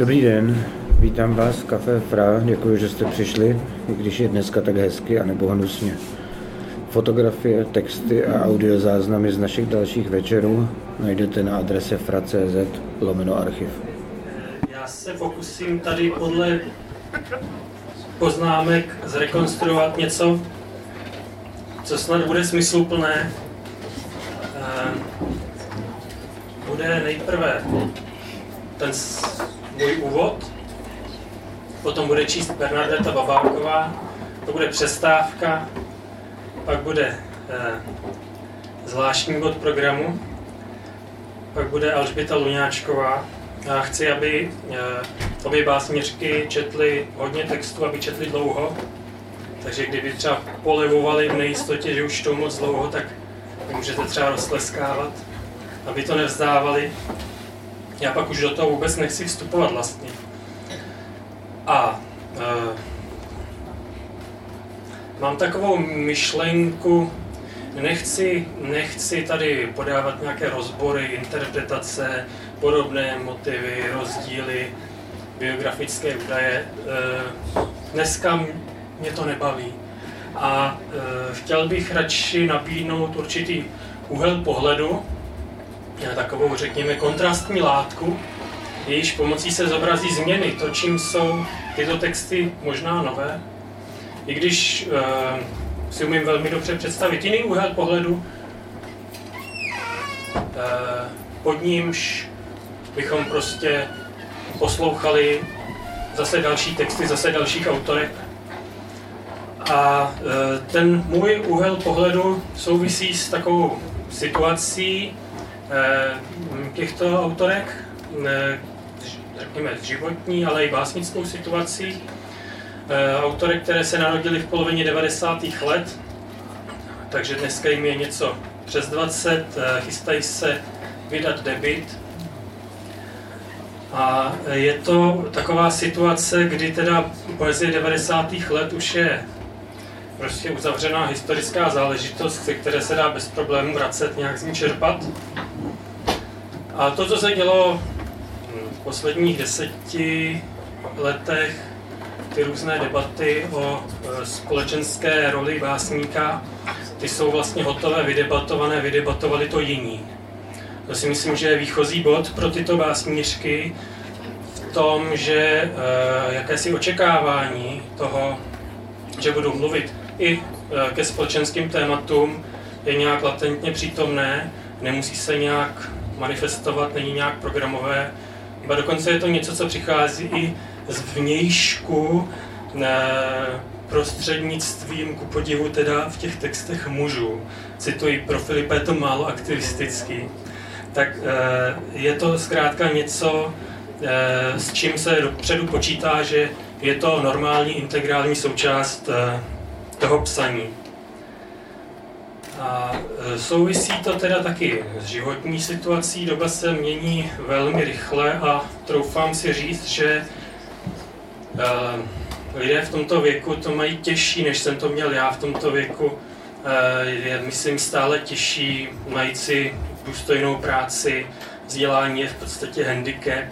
Dobrý den, vítám vás v Café Fra, děkuji, že jste přišli, i když je dneska tak hezky a nebo hnusně. Fotografie, texty a audiozáznamy z našich dalších večerů najdete na adrese fra.cz lomeno archiv. Já se pokusím tady podle poznámek zrekonstruovat něco, co snad bude smysluplné. Eh, bude nejprve ten můj úvod, potom bude číst Bernadeta Babáková, to bude přestávka, pak bude eh, zvláštní bod programu, pak bude Alžběta Luňáčková. Já chci, aby eh, obě básnířky četly hodně textu, aby četly dlouho, takže kdyby třeba polevovali v nejistotě, že už to moc dlouho, tak můžete třeba roztleskávat, aby to nevzdávali. Já pak už do toho vůbec nechci vstupovat vlastně. A e, mám takovou myšlenku, nechci, nechci tady podávat nějaké rozbory, interpretace, podobné motivy, rozdíly, biografické údaje. E, dneska mě to nebaví. A e, chtěl bych radši nabídnout určitý úhel pohledu, takovou, řekněme, kontrastní látku, jejíž pomocí se zobrazí změny, to, čím jsou tyto texty možná nové, i když e, si umím velmi dobře představit jiný úhel pohledu, e, pod nímž bychom prostě poslouchali zase další texty, zase dalších autorek. A e, ten můj úhel pohledu souvisí s takovou situací těchto autorek, e, řekněme životní, ale i básnickou situací. Autorek, které se narodily v polovině 90. let, takže dneska jim je něco přes 20, chystají se vydat debit. A je to taková situace, kdy teda poezie 90. let už je prostě uzavřená historická záležitost, které se dá bez problémů vracet, nějak z ní čerpat. A to, co se dělo v posledních deseti letech, ty různé debaty o e, společenské roli básníka, ty jsou vlastně hotové, vydebatované, vydebatovali to jiní. To si myslím, že je výchozí bod pro tyto básnířky v tom, že e, jakési očekávání toho, že budou mluvit i e, ke společenským tématům je nějak latentně přítomné, nemusí se nějak manifestovat, není nějak programové, ba dokonce je to něco, co přichází i z vnějšku ne, prostřednictvím, ku podivu teda v těch textech mužů. Cituji, pro Filipa je to málo aktivistický. Tak e, je to zkrátka něco, e, s čím se dopředu počítá, že je to normální integrální součást toho psaní. A e, souvisí to teda taky s životní situací. Doba se mění velmi rychle a troufám si říct, že e, lidé v tomto věku to mají těžší, než jsem to měl já v tomto věku. E, je, myslím, stále těžší najít si důstojnou práci, vzdělání je v podstatě handicap,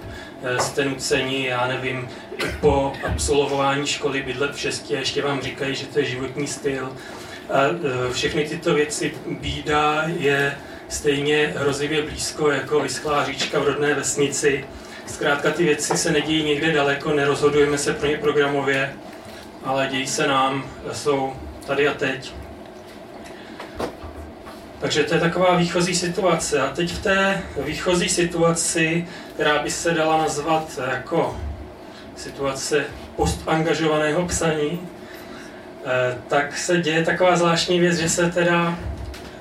jste nuceni, já nevím, po absolvování školy bydlet v šesti a ještě vám říkají, že to je životní styl. A e, všechny tyto věci, bída je stejně hrozivě blízko jako vyschlá říčka v rodné vesnici. Zkrátka ty věci se nedějí někde daleko, nerozhodujeme se pro ně programově, ale dějí se nám, jsou tady a teď. Takže to je taková výchozí situace. A teď v té výchozí situaci, která by se dala nazvat jako situace postangažovaného psaní, tak se děje taková zvláštní věc, že se teda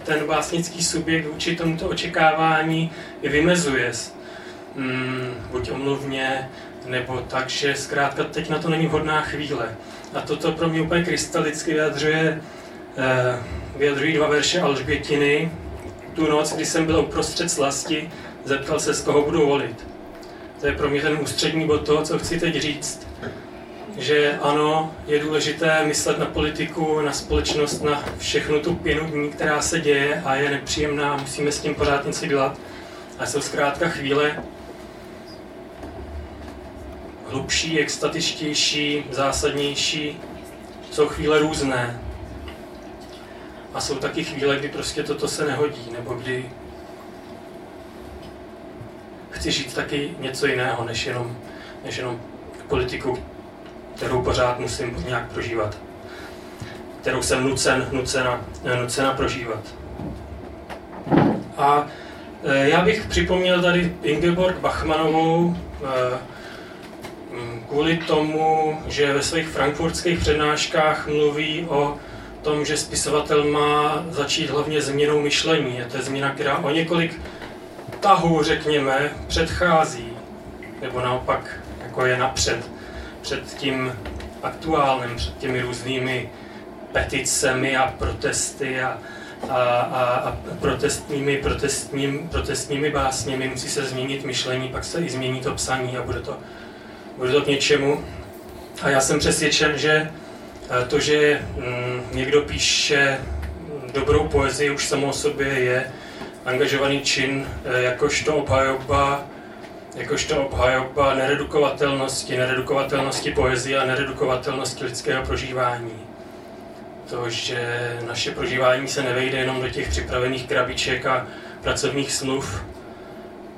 ten básnický subjekt vůči tomuto očekávání vymezuje. Hmm, buď omluvně, nebo tak, že zkrátka teď na to není vhodná chvíle. A toto pro mě úplně krystalicky vyjadřuje, eh, vyjadřují dva verše Alžbětiny. Tu noc, kdy jsem byl uprostřed slasti, zeptal se, z koho budu volit. To je pro mě ten ústřední bod toho, co chci teď říct. Že ano, je důležité myslet na politiku, na společnost, na všechnu tu pěnu dní, která se děje a je nepříjemná, musíme s tím pořád něco dělat. A jsou zkrátka chvíle, hlubší, extatičtější, zásadnější. Jsou chvíle různé. A jsou taky chvíle, kdy prostě toto se nehodí, nebo kdy chci žít taky něco jiného, než jenom, než jenom politiku, kterou pořád musím nějak prožívat. Kterou jsem nucen, nucena, nucena prožívat. A e, já bych připomněl tady Ingeborg Bachmanovou e, kvůli tomu, že ve svých frankfurtských přednáškách mluví o tom, že spisovatel má začít hlavně změnou myšlení. Je to změna, která o několik tahů, řekněme, předchází, nebo naopak jako je napřed, před tím aktuálním, před těmi různými peticemi a protesty a, a, a, a protestními, protestním, protestními básněmi. Musí se změnit myšlení, pak se i změní to psaní a bude to, bude to k něčemu. A já jsem přesvědčen, že eh, to, že mm, někdo píše dobrou poezii, už samo o sobě je angažovaný čin eh, jakožto obhajoba, jakožto obhajoba neredukovatelnosti, neredukovatelnosti poezie a neredukovatelnosti lidského prožívání. To, že naše prožívání se nevejde jenom do těch připravených krabiček a pracovních smluv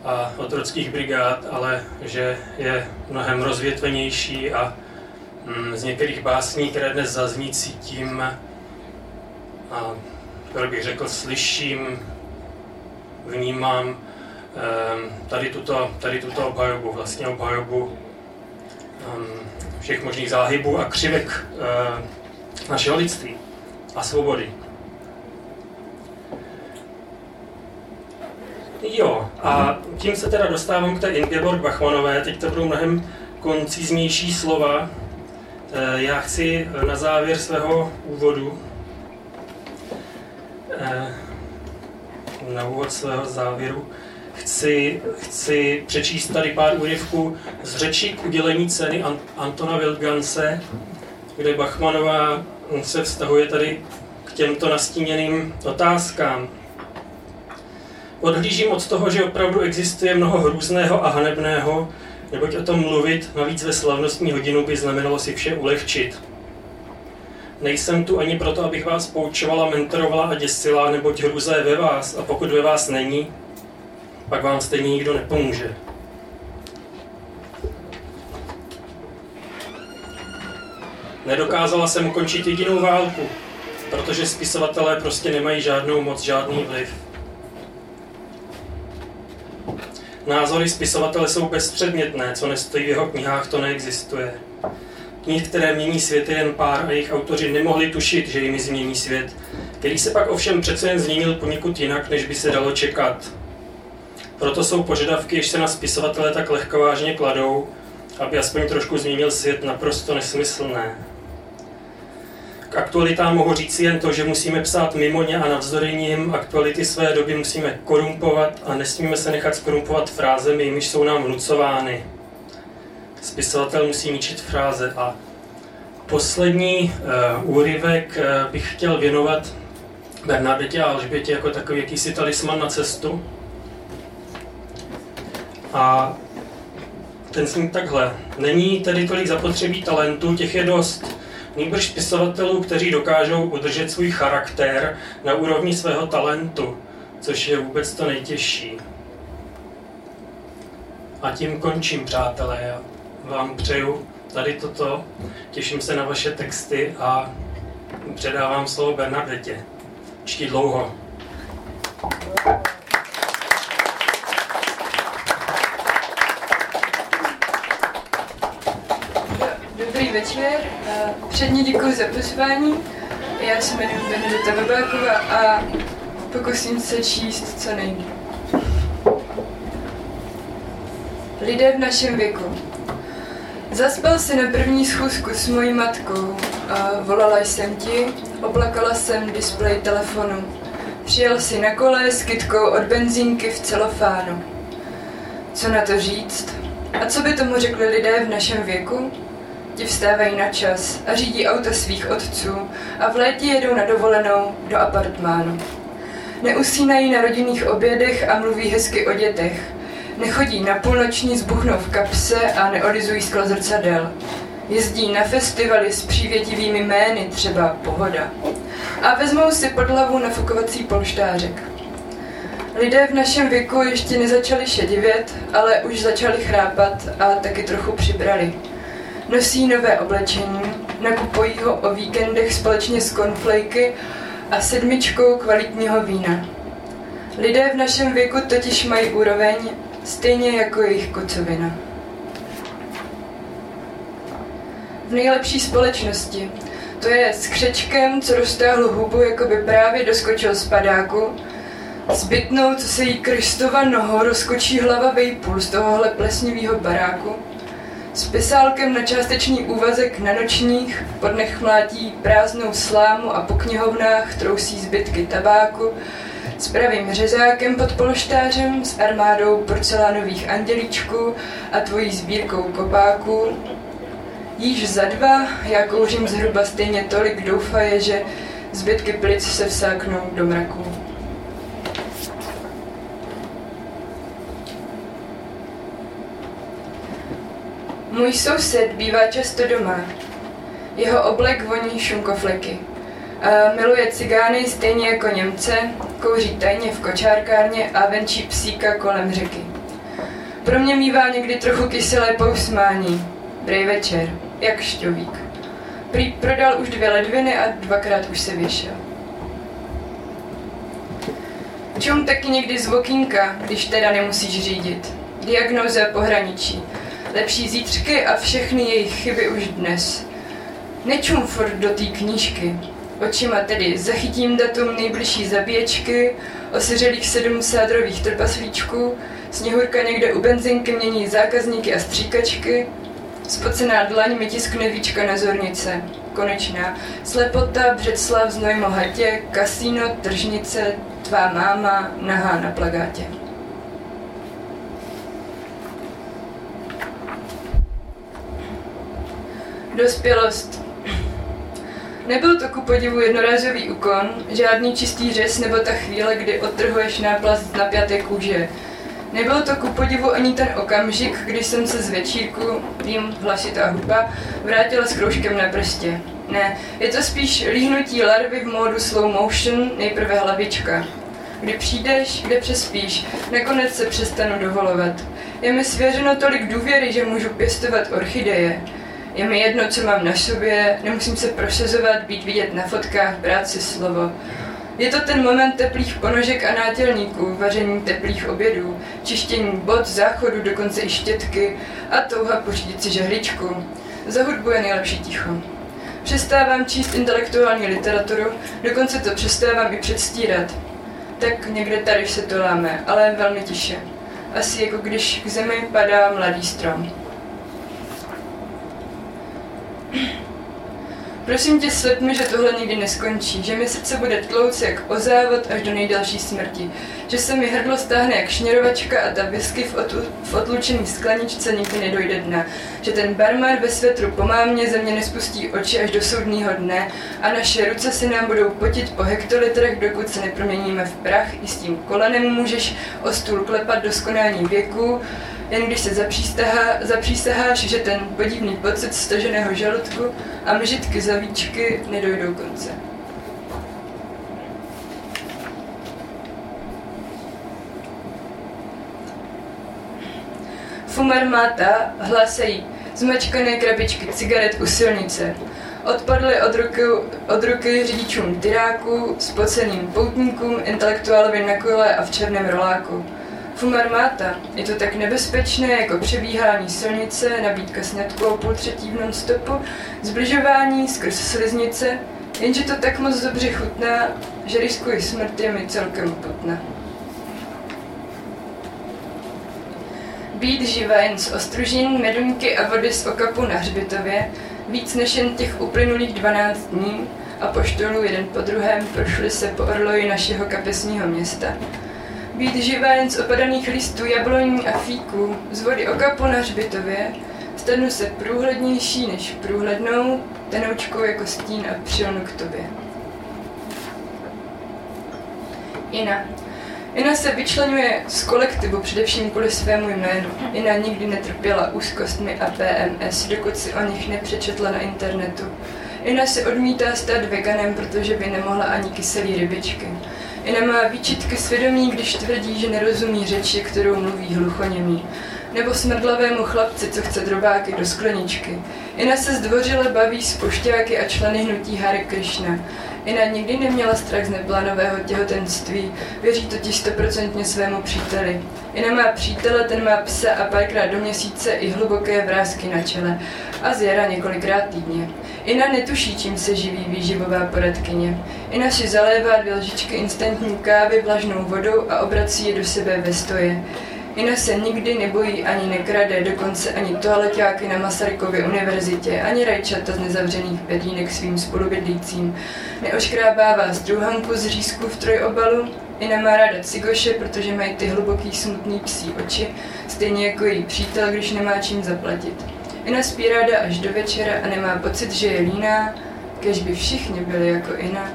a otrockých brigád, ale že je mnohem rozvětvenější a mm, z některých básní, které dnes zazní, cítím a bych řekl, slyším vnímám tady tuto, tady tuto obhajobu, vlastně obhajobu ehm, všech možných záhybů a křivek ehm, našeho lidství a svobody. Jo, a tím se teda dostávám k té Ingeborg Bachmanové, teď to budou mnohem konciznější slova. Já chci na závěr svého úvodu na úvod svého závěru chci, chci přečíst tady pár úryvků z řečí k udělení ceny Antona Wildganse, kde Bachmanová se vztahuje tady k těmto nastíněným otázkám. Odhlížím od toho, že opravdu existuje mnoho hrůzného a hanebného, neboť o tom mluvit, navíc ve slavnostní hodinu by znamenalo si vše ulehčit. Nejsem tu ani proto, abych vás poučovala, mentorovala a děsila, neboť hruza je ve vás a pokud ve vás není, pak vám stejně nikdo nepomůže. Nedokázala jsem ukončit jedinou válku, protože spisovatelé prostě nemají žádnou moc, žádný vliv. Názory spisovatele jsou bezpředmětné, co nestojí v jeho knihách, to neexistuje. Knih, které mění svět, je jen pár a jejich autoři nemohli tušit, že jimi změní svět, který se pak ovšem přece jen změnil poněkud jinak, než by se dalo čekat. Proto jsou požadavky, jež se na spisovatele tak lehkovážně kladou, aby aspoň trošku změnil svět, naprosto nesmyslné. K aktualitám mohu říct jen to, že musíme psát mimo ně a navzdory nim aktuality své doby musíme korumpovat a nesmíme se nechat skorumpovat frázemi, jimiž jsou nám vnucovány spisovatel musí ničit fráze. A poslední uh, úryvek uh, bych chtěl věnovat Bernadetě a Alžbětě jako takový jakýsi talisman na cestu. A ten zní takhle. Není tedy tolik zapotřebí talentu, těch je dost. Nýbrž spisovatelů, kteří dokážou udržet svůj charakter na úrovni svého talentu, což je vůbec to nejtěžší. A tím končím, přátelé vám přeju tady toto. Těším se na vaše texty a předávám slovo Bernadetě. Čtí dlouho. Večer. Předně děkuji za pozvání. Já se jmenuji Benedita Babáková a pokusím se číst co nejméně. Lidé v našem věku. Zaspal si na první schůzku s mojí matkou. A volala jsem ti, oplakala jsem displej telefonu. Přijel si na kole s kytkou od benzínky v celofánu. Co na to říct? A co by tomu řekli lidé v našem věku? Ti vstávají na čas a řídí auta svých otců a v létě jedou na dovolenou do apartmánu. Neusínají na rodinných obědech a mluví hezky o dětech, Nechodí na půlnoční zbuchnou v kapse a neorizují sklo zrcadel. Jezdí na festivaly s přívětivými jmény, třeba Pohoda. A vezmou si pod hlavu nafukovací polštářek. Lidé v našem věku ještě nezačali šedivět, ale už začali chrápat a taky trochu přibrali. Nosí nové oblečení, nakupují ho o víkendech společně s konflejky a sedmičkou kvalitního vína. Lidé v našem věku totiž mají úroveň stejně jako jejich kocovina. V nejlepší společnosti. To je s křečkem, co roztáhl hubu, jako by právě doskočil z padáku, Zbytnou, co se jí Kristova noho rozkočí hlava vejpůl z tohohle plesnivého baráku. S pisálkem na částečný úvazek na nočních, pod nech mlátí prázdnou slámu a po knihovnách trousí zbytky tabáku, s pravým řezákem pod polštářem, s armádou porcelánových andělíčků a tvojí sbírkou kopáků. Již za dva, já kouřím zhruba stejně tolik, doufaje, že zbytky plic se vsáknou do mraku. Můj soused bývá často doma. Jeho oblek voní šunkofleky. A miluje cigány stejně jako Němce, kouří tajně v kočárkárně a venčí psíka kolem řeky. Pro mě mývá někdy trochu kyselé pousmání. Brej večer, jak šťovík. Prý prodal už dvě ledviny a dvakrát už se vyšel. Čum taky někdy z když teda nemusíš řídit. Diagnoza pohraničí lepší zítřky a všechny jejich chyby už dnes. Nečum furt do té knížky. Očima tedy zachytím datum nejbližší zabíječky, osiřelých sedm sádrových trpaslíčků, sněhurka někde u benzinky mění zákazníky a stříkačky, spocená dlaň mi tiskne víčka na zornice. Konečná. Slepota, Břeclav, znoj mohatě, kasíno, tržnice, tvá máma, nahá na plagátě. Dospělost. Nebyl to ku podivu jednorázový úkon, žádný čistý řez nebo ta chvíle, kdy odtrhuješ náplast z napjaté kůže. Nebyl to ku podivu ani ten okamžik, kdy jsem se z večírku, vím, hlasitá huba, vrátila s kroužkem na prstě. Ne, je to spíš líhnutí larvy v módu slow motion, nejprve hlavička. Kdy přijdeš, kde přespíš, nakonec se přestanu dovolovat. Je mi svěřeno tolik důvěry, že můžu pěstovat orchideje. Je mi jedno, co mám na sobě, nemusím se prosazovat, být vidět na fotkách, brát si slovo. Je to ten moment teplých ponožek a nátělníků, vaření teplých obědů, čištění bod, záchodu, dokonce i štětky a touha pořídit si žehličku. Za hudbu je nejlepší ticho. Přestávám číst intelektuální literaturu, dokonce to přestávám i předstírat. Tak někde tady se to láme, ale velmi tiše. Asi jako když k zemi padá mladý strom. Prosím tě, slib mi, že tohle nikdy neskončí, že mi srdce bude tlouct jak o závod až do nejdelší smrti, že se mi hrdlo stáhne jak šněrovačka a ta whisky v, otlu, v otlučený skleničce nikdy nedojde dna, že ten barman ve svetru po mámě ze mě nespustí oči až do soudního dne a naše ruce se nám budou potit po hektolitrech, dokud se neproměníme v prach, i s tím kolenem můžeš o stůl klepat do skonání věku, jen když se zapřístahá, zapřísaháš, že ten podivný pocit staženého žaludku a mžitky zavíčky nedojdou konce. Fumar máta, hlásají zmačkané krabičky cigaret u silnice. Odpadly od ruky, od ruky řidičům tyráků, spoceným poutníkům, intelektuálovi na kole a v černém roláku. Fumarmáta. Je to tak nebezpečné jako přebíhání silnice, nabídka snědku o půl třetí v non-stopu, zbližování skrz sliznice, jenže to tak moc dobře chutná, že riskuji smrt je mi celkem putna. Být živa jen z ostružin, meduňky a vody z okapu na hřbitově, víc než jen těch uplynulých 12 dní, a poštolů jeden po druhém prošli se po orloji našeho kapesního města být živá jen z opadaných listů jabloní a fíků, z vody okapu na hřbitově, stanu se průhlednější než průhlednou, tenoučkou jako stín a přilnu k tobě. Ina. Ina se vyčlenuje z kolektivu především kvůli svému jménu. Ina nikdy netrpěla úzkostmi a PMS, dokud si o nich nepřečetla na internetu. Ina se odmítá stát veganem, protože by nemohla ani kyselý rybičky. Ina má výčitky svědomí, když tvrdí, že nerozumí řeči, kterou mluví hluchoněmí. Nebo smrdlavému chlapci, co chce drobáky do skleničky. Ina se zdvořile baví s pošťáky a členy hnutí Hare Krishna. Ina nikdy neměla strach z neplánového těhotenství, věří totiž stoprocentně svému příteli. Ina má přítele, ten má psa a párkrát do měsíce i hluboké vrázky na čele a zjera několikrát týdně. Ina netuší, čím se živí výživová poradkyně. Ina si zalévá dvě lžičky instantní kávy vlažnou vodou a obrací je do sebe ve stoje. Ina se nikdy nebojí ani nekrade, dokonce ani toaleťáky na Masarykově univerzitě, ani rajčata z nezavřených pedínek svým spolubydlícím. Neoškrábává struhanku z řízku v trojobalu, Ina má ráda cigoše, protože mají ty hluboký smutný psí oči, stejně jako její přítel, když nemá čím zaplatit. Ina spí ráda až do večera a nemá pocit, že je líná, kež by všichni byli jako Ina.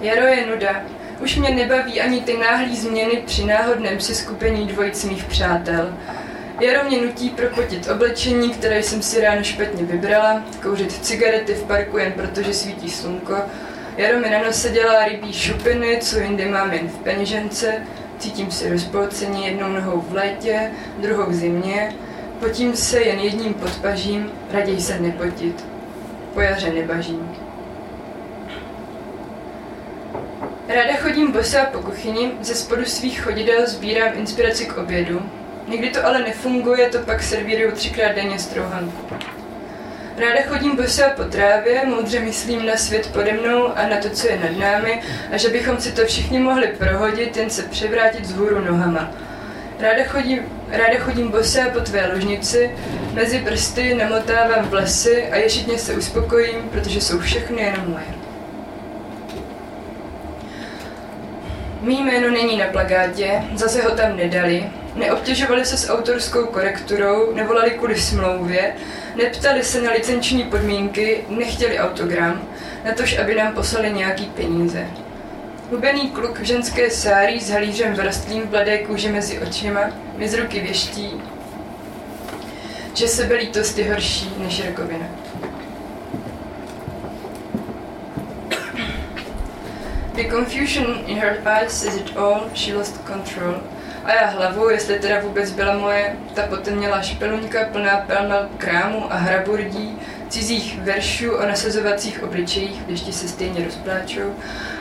Jaro je nuda. Už mě nebaví ani ty náhlé změny při náhodném seskupení dvojic mých přátel. Jaro mě nutí propotit oblečení, které jsem si ráno špatně vybrala, kouřit cigarety v parku jen protože svítí slunko. Jaro mi na nose dělá rybí šupiny, co jindy mám jen v peněžence. Cítím se rozpolceně jednou nohou v létě, druhou v zimě. Potím se jen jedním podpažím, raději se nepotit. Po jaře nebažím. Ráda chodím bosá po kuchyni, ze spodu svých chodidel sbírám inspiraci k obědu. Někdy to ale nefunguje, to pak servíruju třikrát denně strouhanku. Ráda chodím bosá po trávě, moudře myslím na svět pode mnou a na to, co je nad námi a že bychom si to všichni mohli prohodit, jen se převrátit z hůru nohama. Ráda chodím, ráda chodím bosá po tvé ložnici, mezi prsty namotávám vlasy a ješitně se uspokojím, protože jsou všechny jenom moje. Mý jméno není na plagátě, zase ho tam nedali, neobtěžovali se s autorskou korekturou, nevolali kvůli smlouvě, neptali se na licenční podmínky, nechtěli autogram, natož aby nám poslali nějaký peníze. Hubený kluk v ženské sárí s halířem vrstlým v bladé kůži mezi očima mi z ruky věští, že sebelítost je horší než rakovina. The confusion in her eyes says it all, she lost control. A já hlavu, jestli teda vůbec byla moje, ta potemněla špeluňka plná pelna krámu a hraburdí, cizích veršů o nasazovacích obličejích, když ti se stejně rozpláčou,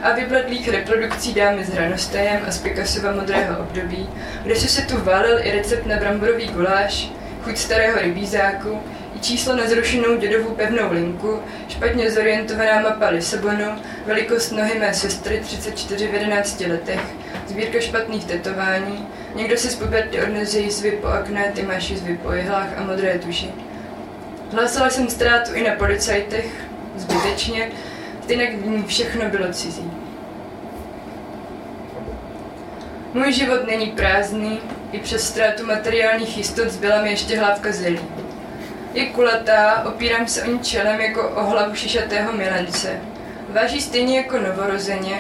a vybledlých reprodukcí dámy s hranostejem a z Picassova modrého období, kde se tu válil i recept na bramborový guláš, chuť starého rybízáku, číslo na zrušenou dědovu pevnou linku, špatně zorientovaná mapa Lisabonu, velikost nohy mé sestry 34 v 11 letech, sbírka špatných tetování, někdo si z puberty odnese jízvy po akné, ty máš jízvy po jehlách a modré tuši. Hlásala jsem ztrátu i na policajtech, zbytečně, stejně v ní všechno bylo cizí. Můj život není prázdný, i přes ztrátu materiálních jistot zbyla mi ještě hlávka zelí. Je kulatá, opírám se o ní čelem jako o hlavu šišatého milence. Váží stejně jako novorozeně,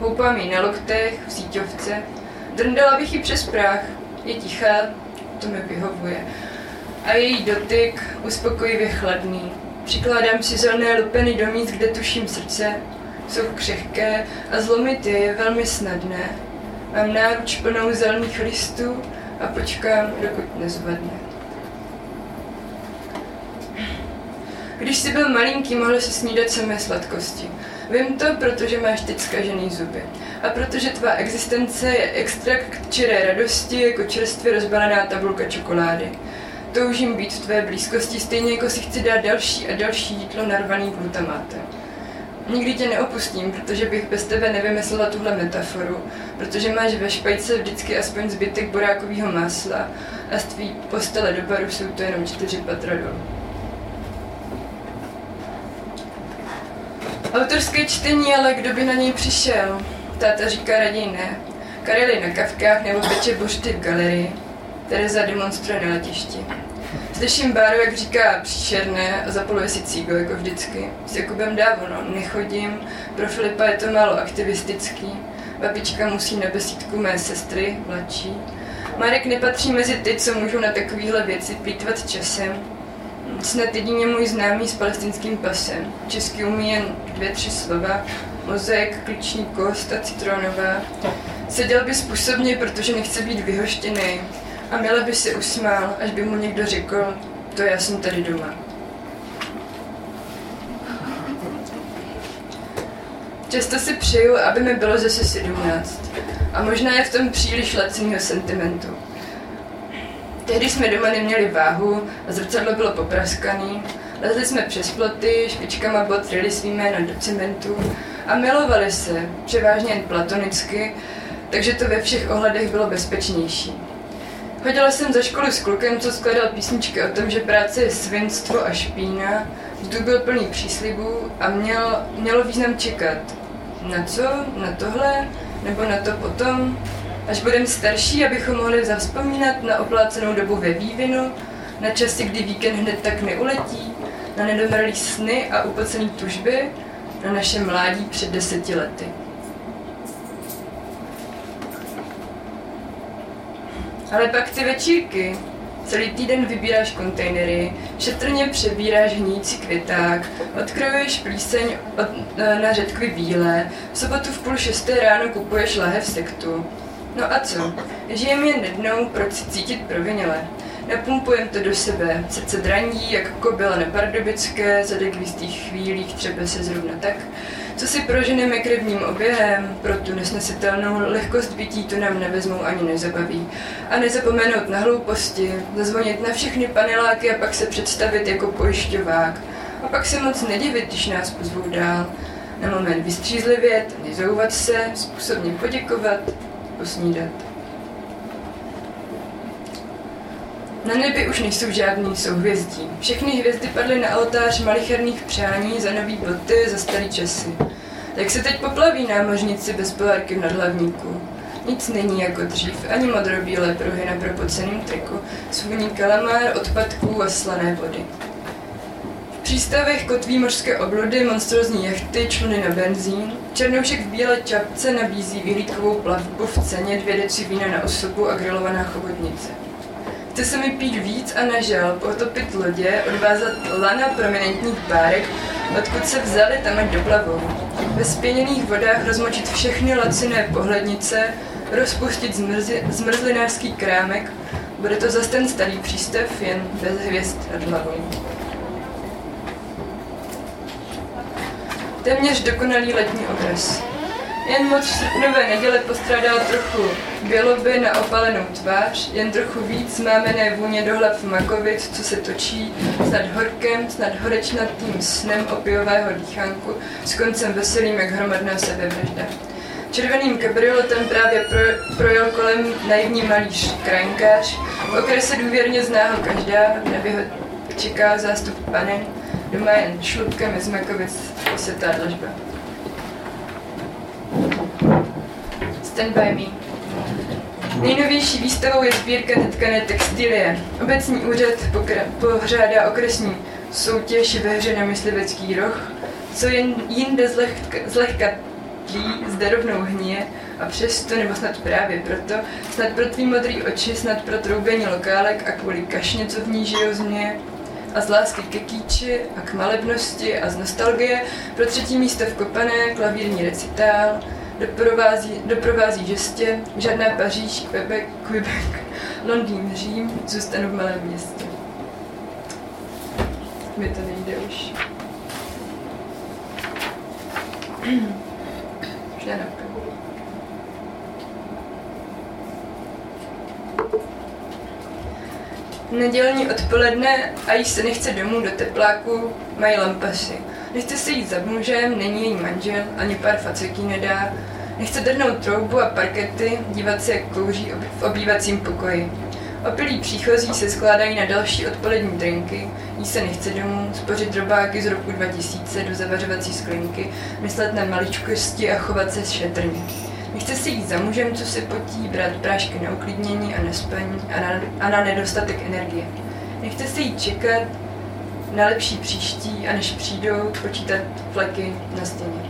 houpám jí na loktech, v síťovce. Drndala bych ji přes práh. Je tichá, to mi vyhovuje. A její dotyk uspokojivě chladný. Přikládám si zelené lupeny do míst, kde tuším srdce. Jsou křehké a zlomit je je velmi snadné. Mám náruč plnou zelených listů a počkám, dokud nezvadne. Když jsi byl malinký, mohl si snídat samé sladkosti. Vím to, protože máš teď zkažený zuby. A protože tvá existence je extrakt čiré radosti, jako čerstvě rozbalená tabulka čokolády. Toužím být v tvé blízkosti, stejně jako si chci dát další a další jídlo narvaný glutamátem. Nikdy tě neopustím, protože bych bez tebe nevymyslela tuhle metaforu, protože máš ve špajce vždycky aspoň zbytek borákového másla a z tvý postele do baru jsou to jenom čtyři patra dolů. Autorské čtení, ale kdo by na něj přišel? Táta říká raději ne. Karely na kavkách nebo peče bošty v galerii. Tereza demonstruje na letišti. Slyším Báru, jak říká příšerné a zapaluje si cígo, jako vždycky. S Jakubem dávno nechodím, pro Filipa je to málo aktivistický. Babička musí na besídku mé sestry, mladší. Marek nepatří mezi ty, co můžou na takovéhle věci plítvat časem. Snad jedině můj známý s palestinským pasem. Česky umí jen dvě, tři slova. Mozaik, klíční kost a citronová. Seděl by způsobně, protože nechce být vyhoštěný. A Mile by se usmál, až by mu někdo řekl, to já jsem tady doma. Často si přeju, aby mi bylo zase 17. A možná je v tom příliš laciného sentimentu. Tehdy jsme doma neměli váhu a zrcadlo bylo popraskaný. Lezli jsme přes ploty, špičkama bot ryli svý jméno do cementu a milovali se, převážně jen platonicky, takže to ve všech ohledech bylo bezpečnější. Chodila jsem za školu s klukem, co skladal písničky o tom, že práce je svinstvo a špína, vzduch byl plný příslibů a měl, mělo význam čekat. Na co? Na tohle? Nebo na to potom? Až budeme starší, abychom mohli zavzpomínat na oplácenou dobu ve vývinu, na časy, kdy víkend hned tak neuletí, na nedomrlý sny a upocený tužby, na naše mládí před deseti lety. Ale pak ty večírky. Celý týden vybíráš kontejnery, šetrně přebíráš hnící květák, odkrojuješ plíseň od, na řetkvy bílé, v sobotu v půl šesté ráno kupuješ lahev sektu. No a co? Žijeme jen jednou, proč si cítit proviněle? Napumpujem to do sebe, srdce draní, jak kobila nepardubické, zadek v jistých chvílích třeba se zrovna tak, co si proženeme krevním oběhem, pro tu nesnesitelnou lehkost bytí to nám nevezmou ani nezabaví. A nezapomenout na hlouposti, zazvonit na všechny paneláky a pak se představit jako pojišťovák. A pak se moc nedivit, když nás pozvou dál. Na moment vystřízlivět, nezouvat se, způsobně poděkovat, posnídat. Na nebi už nejsou žádný souhvězdí. Všechny hvězdy padly na oltář malicherných přání za nový boty, za starý časy. Jak se teď poplaví námořníci bez polárky v nadhlavníku? Nic není jako dřív, ani modrobílé pruhy na propoceném triku, svůní kalamár, odpadků a slané vody. Přístavech kotví mořské obludy, monstrozní jachty, čluny na benzín. Černoušek v bílé čapce nabízí vyhlídkovou plavbu v ceně dvě deci vína na osobu a grilovaná chobotnice. Chce se mi pít víc a nežel, potopit lodě, odvázat lana prominentních bárek, odkud se vzali tam ať doplavou. Ve spěněných vodách rozmočit všechny laciné pohlednice, rozpustit zmrzi, zmrzlinářský krámek, bude to zase ten starý přístav, jen bez hvězd nad hlavou. Téměř dokonalý letní obraz. Jen moc srpnové neděle postrádal trochu běloby na opalenou tvář, jen trochu víc mámené vůně do hlav makovic, co se točí, snad horkem, snad horečnatým snem opijového dýchánku, s koncem veselým jak hromadná sebevražda. Červeným kabrioletem právě pro, projel kolem naivní malíř krajinkář. V okrese důvěrně zná ho každá, neby ho čeká zástup panen, doma jen šlupka mezi makovic posetá dlažba. Stand by me. Nejnovější výstavou je sbírka netkané textilie. Obecní úřad pořádá okresní soutěž ve hře na myslivecký roh, co jen jinde zlehka, zlehka tlí, zde rovnou hníje a přesto, nebo snad právě proto, snad pro tvý modrý oči, snad pro troubení lokálek a kvůli kašně, co v ní žijou z mě, a z lásky ke kýči a k malebnosti a z nostalgie pro třetí místo v Kopané klavírní recitál, doprovází, doprovází žestě, žádná Paříž, Quebec, Quebec, Londýn, Řím, zůstanu v malém městě. Mi to nejde už. už ne Nedělní odpoledne a jí se nechce domů do tepláku, mají lampasy. Nechce se jít za mužem, není její manžel, ani pár faceký nedá. Nechce drhnout troubu a parkety, dívat se, jak kouří v obývacím pokoji. Opilí příchozí se skládají na další odpolední drinky, jí se nechce domů, spořit drobáky z roku 2000 do zavařovací sklinky, myslet na maličkosti a chovat se šetrně. Nechce si jít za mužem, co se potí, brát prášky na uklidnění a na spaní a na, a na nedostatek energie. Nechte se jít čekat na lepší příští a než přijdou počítat fleky na stěně.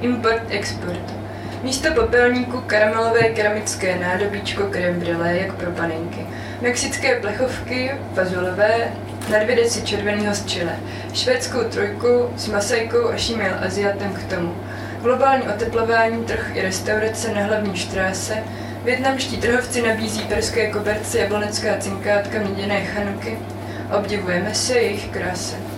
Import-export. Místo popelníku karamelové keramické nádobíčko krem brûlée, jak pro panenky. Mexické plechovky fazolové, na dvě deci červeného z čile. Švédskou trojku s masajkou a šímil Aziatem k tomu. Globální oteplování, trh i restaurace na hlavní štráse. Větnamští trhovci nabízí perské koberce, jablonecká cinkátka, měděné chanuky. Obdivujeme se jejich kráse.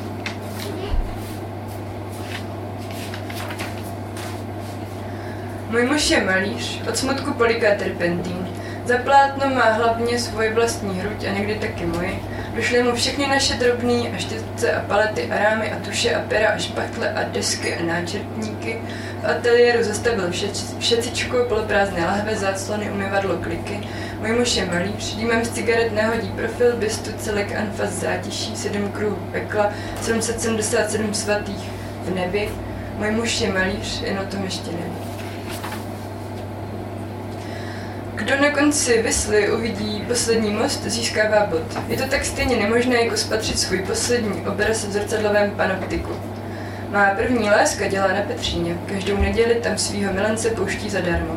Můj muž je malíř, od smutku poliká terpentín. Za plátno má hlavně svoji vlastní hruď a někdy taky moji. Došly mu všechny naše drobný a štětce a palety a rámy a tuše a pera a špachtle a desky a náčrtníky. V ateliéru zastavil všecičku, poloprázdné lahve, záclony, umyvadlo, kliky. Můj muž je malíř, dýmem z cigaret nehodí profil, bystu, celek, anfas, zátiší, sedm kruhů pekla, 777 svatých v nebi. Můj muž je malíř, jen o tom ještě neví. Kdo na konci Vysly uvidí poslední most, získává bod. Je to tak stejně nemožné, jako spatřit svůj poslední obraz v zrcadlovém panoptiku. Má první láska dělá na Petříně. Každou neděli tam svého milence pouští zadarmo.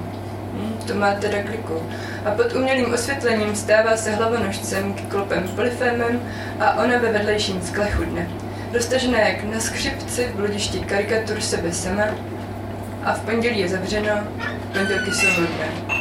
Hm, to má teda kliku. A pod umělým osvětlením stává se hlavonožcem klopem polyfémem a ona ve vedlejším skle chudne. Dostažená jak na skřipci v bludišti karikatur sebe sama a v pondělí je zavřeno, pondělky jsou hodné.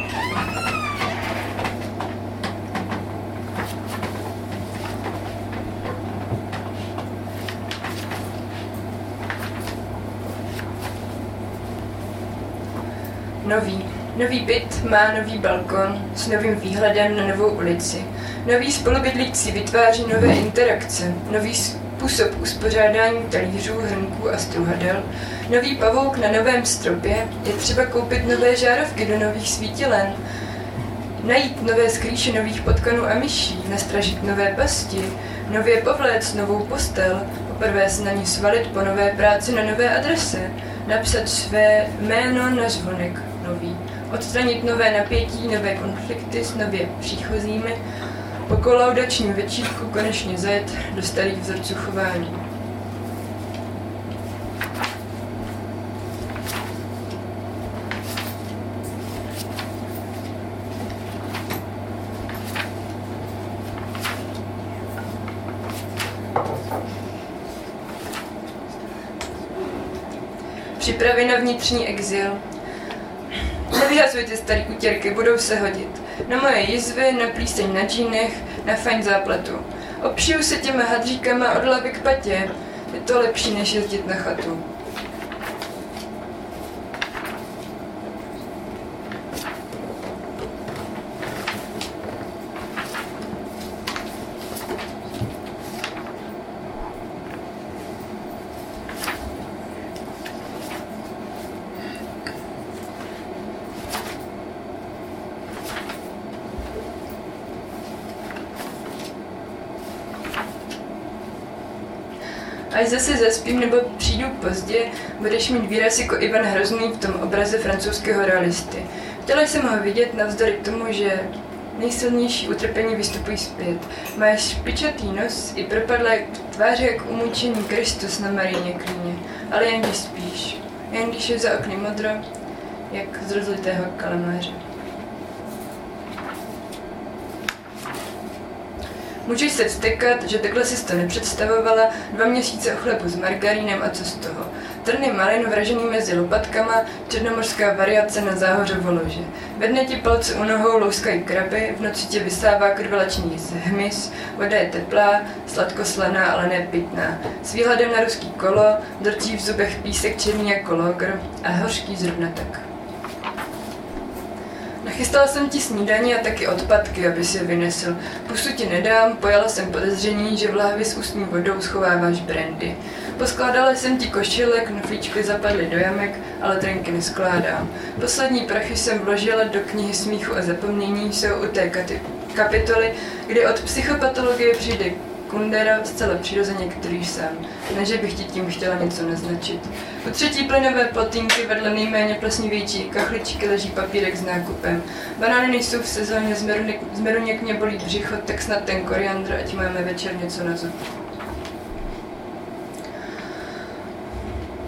Nový. Nový byt má nový balkon s novým výhledem na novou ulici. Nový spolubydlící vytváří nové interakce, nový způsob uspořádání talířů, hrnků a struhadel, nový pavouk na novém stropě, je třeba koupit nové žárovky do nových svítilen, najít nové skrýše nových potkanů a myší, nastražit nové pasti, nově povléct novou postel, poprvé se na ní svalit po nové práci na nové adrese, napsat své jméno na zvonek, nový, odstranit nové napětí, nové konflikty s nově příchozími, po kolaudačním večírku konečně zajet do starých vzorců chování. Připravy na vnitřní exil, Nevyhazujte starý utěrky, budou se hodit. Na moje jizvy, na plíseň na džínech, na fajn zápletu. Obšiju se těma hadříkama od hlavy k patě. Je to lepší, než jezdit na chatu. Až zase zaspím nebo přijdu pozdě, budeš mít výraz jako Ivan Hrozný v tom obraze francouzského realisty. Chtěla jsem ho vidět navzdory tomu, že nejsilnější utrpení vystupují zpět. Máš špičatý nos i propadlé tváře jak umůčený Kristus na Marině klíně, ale jen když spíš, jen když je za okny modro, jak z rozlitého kalamáře. Můžeš se vztekat, že takhle si to nepředstavovala, dva měsíce o chlebu s margarínem a co z toho. Trny malin vražený mezi lopatkama, černomořská variace na záhoře volože. Ve dne ti palce u nohou louskají kraby, v noci tě vysává krvelačný hmyz, voda je teplá, sladkoslaná, ale ne pitná. S výhledem na ruský kolo, drtí v zubech písek černý jako logr a hořký zrovna tak. Nachystala jsem ti snídaní a taky odpadky, aby si je vynesl. Pusu ti nedám, pojala jsem podezření, že v lahvi s ústní vodou schováváš brandy. Poskládala jsem ti košile, knoflíčky zapadly do jamek, ale trenky neskládám. Poslední prachy jsem vložila do knihy smíchu a zapomnění, jsou u té kapitoly, kdy od psychopatologie přijde Kundera zcela přirozeně který sám, ne že bych ti tím chtěla něco naznačit. U třetí plynové plotínky vedle nejméně plesnivější kachličky leží papírek s nákupem. Banány nejsou v sezóně, z meruněk mě bolí břicho, tak snad ten koriandr, ať máme večer něco na zub.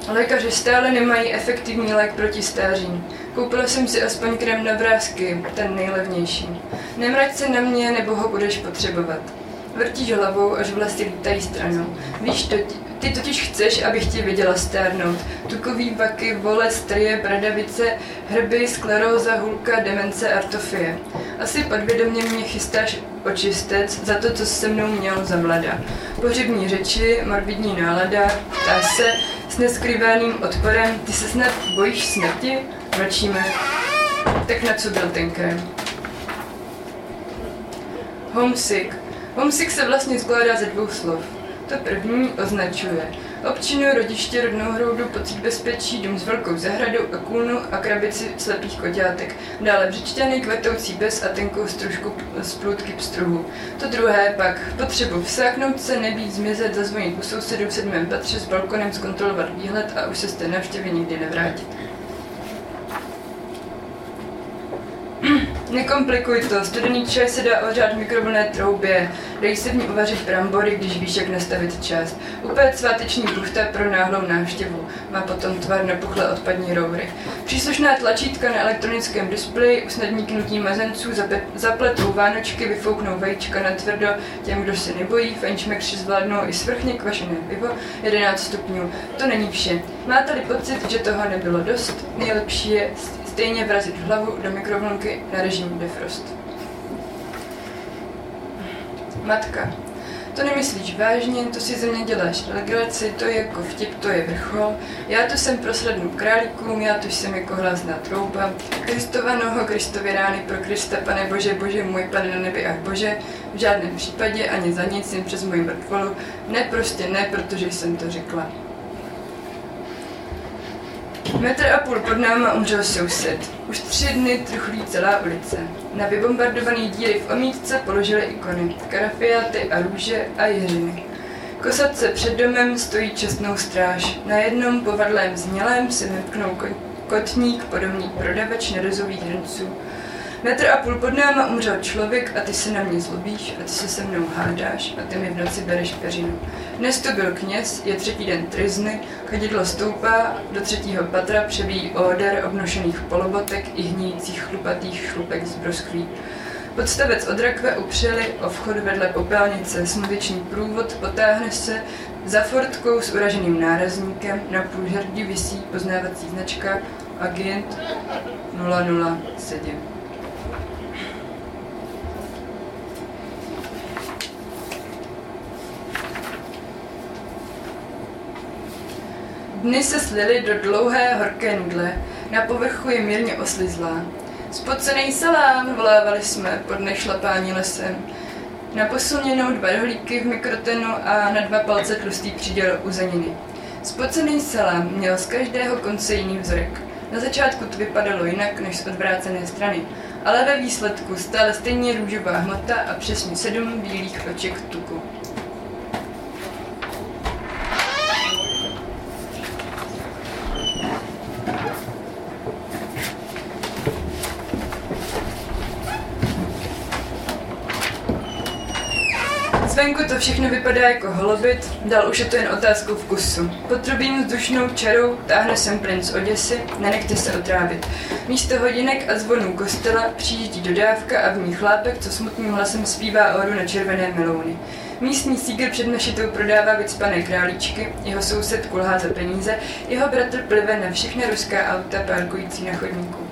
Lékaři stále nemají efektivní lék proti stáří. Koupila jsem si aspoň krem na vrázky, ten nejlevnější. Nemrať se na mě, nebo ho budeš potřebovat. Vrtíš hlavou, až vlasy lítají stranou. Víš, to, ty totiž chceš, abych ti viděla stárnout. Tukový vaky, vole, strie, bradavice, hrby, skleróza, hulka, demence, artofie. Asi podvědomě mě chystáš očistec za to, co se mnou měl za mlada. Pohřební řeči, morbidní nálada, ptáš se, s neskrývaným odporem, ty se snad bojíš smrti? Mlčíme. Tak na co byl ten krém? Homesick. Homesick se vlastně skládá ze dvou slov. To první označuje občinu, rodiště, rodnou hroudu, pocit bezpečí, dům s velkou zahradou a kůlnu a krabici slepých koťátek. Dále břičťany, kvetoucí bez a tenkou stružku z průdky pstruhu. To druhé pak potřebu vsáknout se, nebýt zmizet, zazvonit u sousedů v sedmém patře s balkonem, zkontrolovat výhled a už se z té návštěvy nikdy nevrátit. Nekomplikuj to, studený čaj se dá ohřát v mikrovlné troubě, dej se v ní uvařit brambory, když víš, jak nastavit čas. Upéct sváteční buchta pro náhlou návštěvu, má potom tvar nepuchlé odpadní roury. Příslušná tlačítka na elektronickém displeji usnadní knutí mazenců, zapletou vánočky, vyfouknou vajíčka na tvrdo těm, kdo se nebojí, fenčmekři zvládnou i svrchně kvašené pivo, 11 stupňů. To není vše. Máte-li pocit, že toho nebylo dost, nejlepší je stejně vrazit hlavu do mikrovlnky na režim defrost. Matka. To nemyslíš vážně, to si ze mě děláš legraci, to je jako vtip, to je vrchol. Já to jsem pro slednu králíkům, já to jsem jako hlasná trouba. Kristova noho, Kristově rány pro Krista, pane Bože, Bože můj, pane na nebi, ach Bože. V žádném případě ani za nic, jen přes moji mrtvolu. Ne, prostě ne, protože jsem to řekla. Metr a půl pod náma umřel soused. Už tři dny truchlí celá ulice. Na vybombardovaný díry v omítce položili ikony, karafiáty a růže a jeřiny. Kosatce před domem stojí čestnou stráž. Na jednom povadlém znělém si vypknou kotník podobný prodavač nerozových hrnců. Metr a půl pod náma umřel člověk a ty se na mě zlobíš a ty se se mnou hádáš a ty mi v noci bereš peřinu. Dnes to byl kněz, je třetí den trizny, chodidlo stoupá, do třetího patra přebíjí óder obnošených polobotek i hníjících chlupatých šlupek z broskví. Podstavec od rakve upřeli o vchod vedle popelnice, smutečný průvod potáhne se za fortkou s uraženým nárazníkem, na půl žerdi visí poznávací značka Agent 007. Dny se slily do dlouhé horké nudle, na povrchu je mírně oslizlá. Spocený salám, volávali jsme pod nešlapání lesem. Na posuněnou dva rohlíky v mikrotenu a na dva palce tlustý příděl uzeniny. Spocený salám měl z každého konce jiný vzorek. Na začátku to vypadalo jinak než z odvrácené strany, ale ve výsledku stále stejně růžová hmota a přesně sedm bílých oček tuku. Zvenku to všechno vypadá jako holobit, dál už je to jen otázkou vkusu. Potrubím vzdušnou čarou táhne sem princ Oděsy, nenechte se otrávit. Místo hodinek a zvonů kostela přijíždí dodávka a v ní chlápek, co smutným hlasem zpívá oru na červené melouny. Místní sígr před našitou prodává vycpané králíčky, jeho soused kulhá za peníze, jeho bratr plive na všechny ruská auta parkující na chodníku.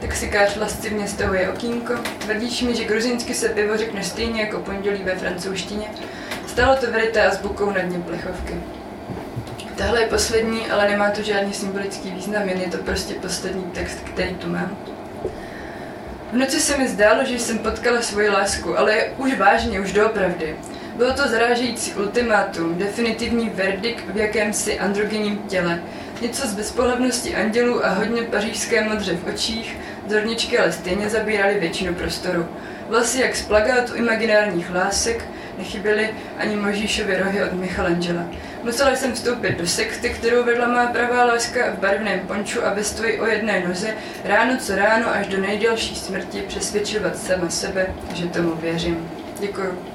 Taxikář lascivně stahuje okýnko. Tvrdíš mi, že gruzinsky se pivo řekne stejně jako pondělí ve francouzštině? Stalo to veritá zbukou na dně plechovky. Tahle je poslední, ale nemá to žádný symbolický význam, jen je to prostě poslední text, který tu mám. V noci se mi zdálo, že jsem potkala svoji lásku, ale už vážně, už doopravdy. Bylo to zarážející ultimátum, definitivní verdikt v jakémsi androgenním těle, něco z bezpohlavnosti andělů a hodně pařížské modře v očích, Zorničky ale stejně zabíraly většinu prostoru. Vlasy jak z plagátu imaginárních lásek, nechyběly ani Možíšovy rohy od Michelangela. Musela jsem vstoupit do sekty, kterou vedla má pravá láska v barevném ponču a ve stoji o jedné noze, ráno co ráno až do nejdelší smrti přesvědčovat sama sebe, že tomu věřím. Děkuju.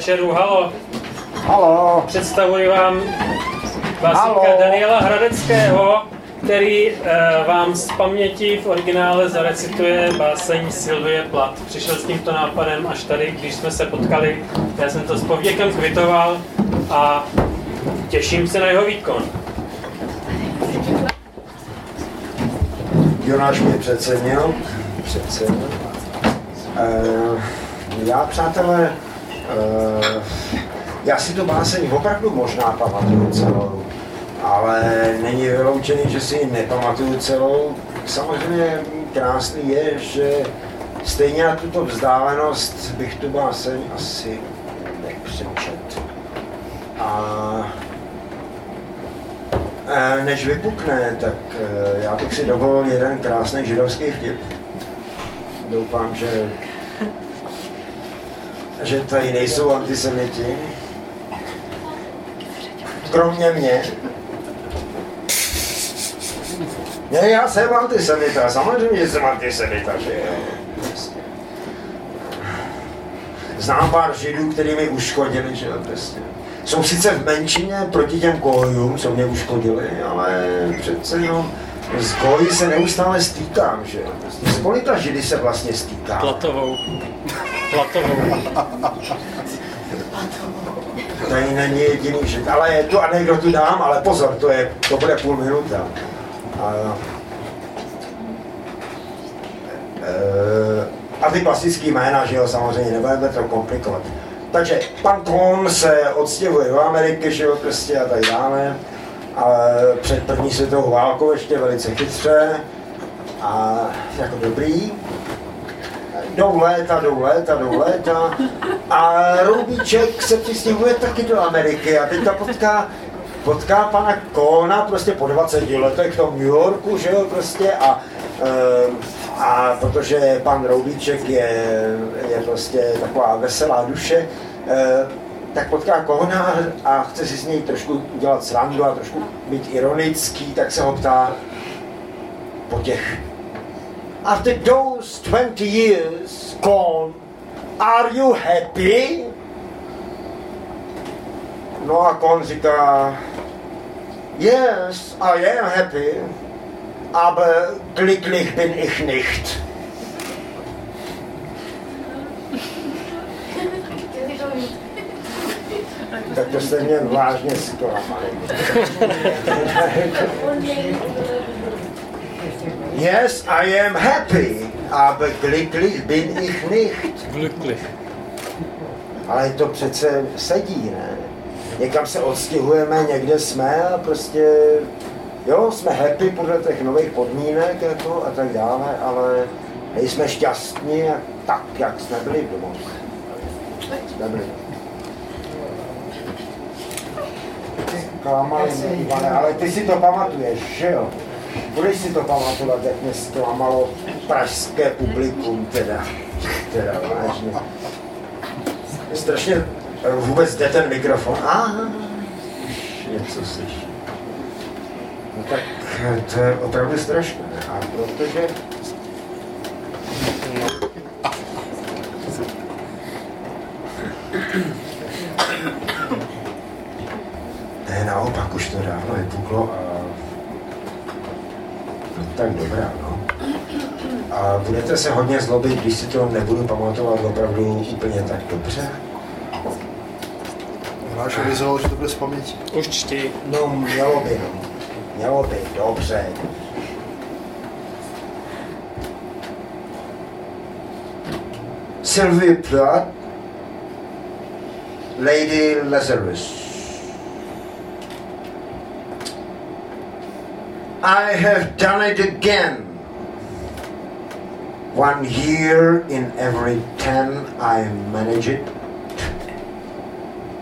Večeru, halo. Halo. Představuji vám Halo. Daniela Hradeckého, který uh, vám z paměti v originále zarecituje báseň Sylvie Plat. Přišel s tímto nápadem až tady, když jsme se potkali. Já jsem to s povděkem kvitoval a těším se na jeho výkon. Jonáš mě přecenil. Přecenil. Uh, já, přátelé, uh, já si tu báseň opravdu možná pamatuju celou, ale není vyloučený, že si nepamatuju celou. Samozřejmě krásný je, že stejně na tuto vzdálenost bych tu báseň asi nepřečet. A Eh, Než vypukne, tak eh, já bych si dovolil jeden krásný židovský vtip. Doufám, že, že tady nejsou antisemiti. Kromě mě. Ne, já jsem antisemita, samozřejmě, jsem antisemita, že jo. Znám pár židů, který mi uškodili, že jo, prostě. Jsou sice v menšině proti těm kojům, co mě uškodili, ale přece jenom z koji se neustále stýkám, že jo. Prostě s kolika židy se vlastně stýkám? Platovou. Platovou. Tady není jediný žid, ale tu anekdotu dám, ale pozor, to, je, to bude půl minuta. A, e, a ty klasický jména, že jo, samozřejmě, nebudeme to komplikovat. Takže pan Kohn se odstěhuje do Ameriky, že jo, prostě a tak dále. A před první světovou válkou ještě velice chytře a jako dobrý. Jdou léta, jdou léta, jdou léta a Roubíček se přistěhuje taky do Ameriky a teďka potká, potká pana Kona prostě po 20 letech v tom New Yorku, že jo, prostě a, eh, a protože pan Roubíček je, je prostě taková veselá duše, eh, tak potká Kona a chce si s něj trošku udělat srandu a trošku být ironický, tak se ho ptá po těch After those 20 years gone, are you happy? No a Kohn říká, yes, I am happy, aber glücklich bin ich nicht. Tak to jste mě vážně zklamali. Yes, I am happy, aber glücklich bin ich nicht. Glücklich. Ale to přece sedí, ne? Někam se odstěhujeme, někde jsme a prostě, jo, jsme happy podle těch nových podmínek jako a tak dále, ale nejsme šťastní tak, jak jsme byli v domově. Jsme byli. Klamali mě, Ivane, ale ty si to pamatuješ, že jo? Budeš si to pamatovat, jak mě zklamalo pražské publikum, teda. Teda vážně. Strašně vůbec jde ten mikrofon. Aha, už něco slyší. No tak eh, to je opravdu strašné. A protože Ne, naopak už to dávno vypuklo a no, tak dobrá, no. A budete se hodně zlobit, když si to nebudu pamatovat opravdu úplně tak dobře? Máš avizoval, že to bude z paměti. Už čti. No, mělo by, no. Mělo by, dobře. Sylvie Plath, Lady Lazarus. I have done it again. One year in every ten I manage it.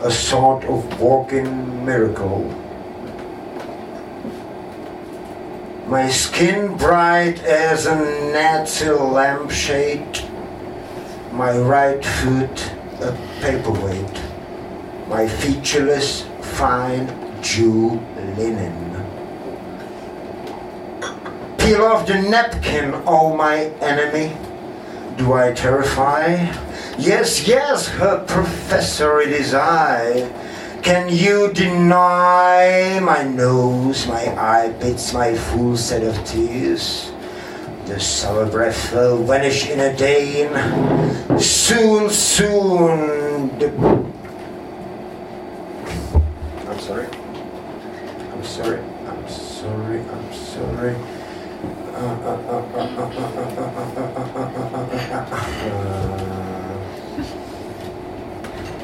A sort of walking miracle. My skin bright as a natural lampshade. My right foot a paperweight. My featureless, fine Jew linen. Peel off the napkin, oh my enemy. Do I terrify? Yes, yes, her professor, it is I. Can you deny my nose, my eye pits, my full set of tears? The sour breath will vanish in a day. Soon, soon. The... I'm sorry. I'm sorry. I'm sorry. I'm sorry. Uh, uh, uh,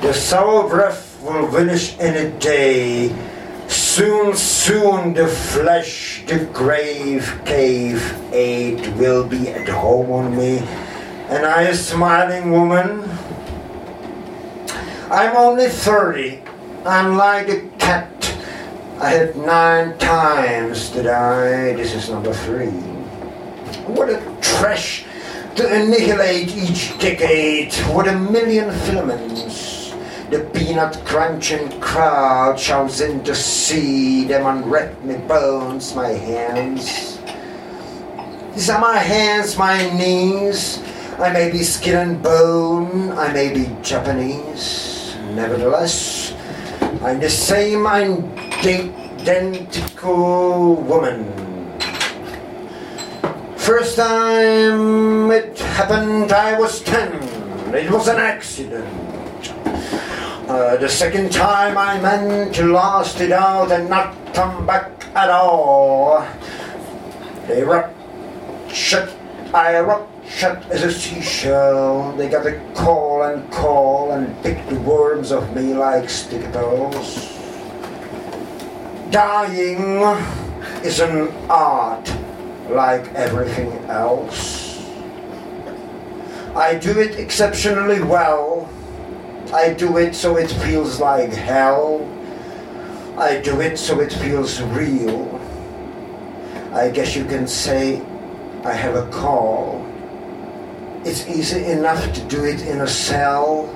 The sour breath will vanish in a day. Soon, soon the flesh, the grave, cave, aid will be at home on me. And I, a smiling woman, I'm only 30. I'm like a cat. I had nine times to die. This is number three. What a trash to annihilate each decade. What a million filaments. The peanut crunching crowd shouts in to see them unwrap me bones, my hands. These are my hands, my knees. I may be skin and bone, I may be Japanese. Nevertheless, I'm the same identical woman. First time it happened, I was ten. It was an accident. Uh, the second time I meant to last it out and not come back at all. They ruptured, I ruptured as a seashell. They got to call and call and pick the worms of me like balls. Dying is an art like everything else. I do it exceptionally well. I do it so it feels like hell. I do it so it feels real. I guess you can say I have a call. It's easy enough to do it in a cell.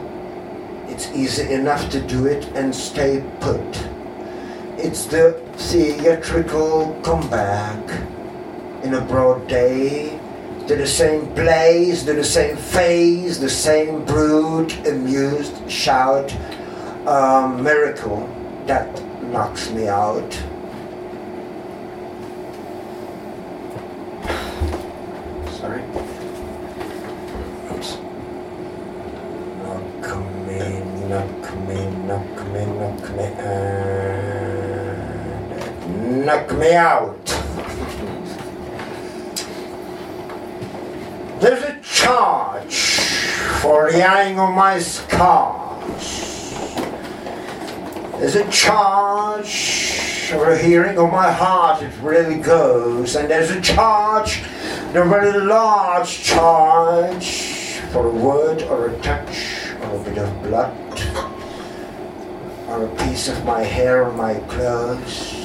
It's easy enough to do it and stay put. It's the theatrical comeback in a broad day to the same place, to the same phase, the same brood, amused shout, a miracle that knocks me out. Sorry. Oops. Knock me, knock me, knock me, knock me, and knock me out. There's a charge the eyeing my scars. There's a charge for a hearing of my heart, it really goes. And there's a charge, a very large charge, for a word or a touch or a bit of blood or a piece of my hair or my clothes.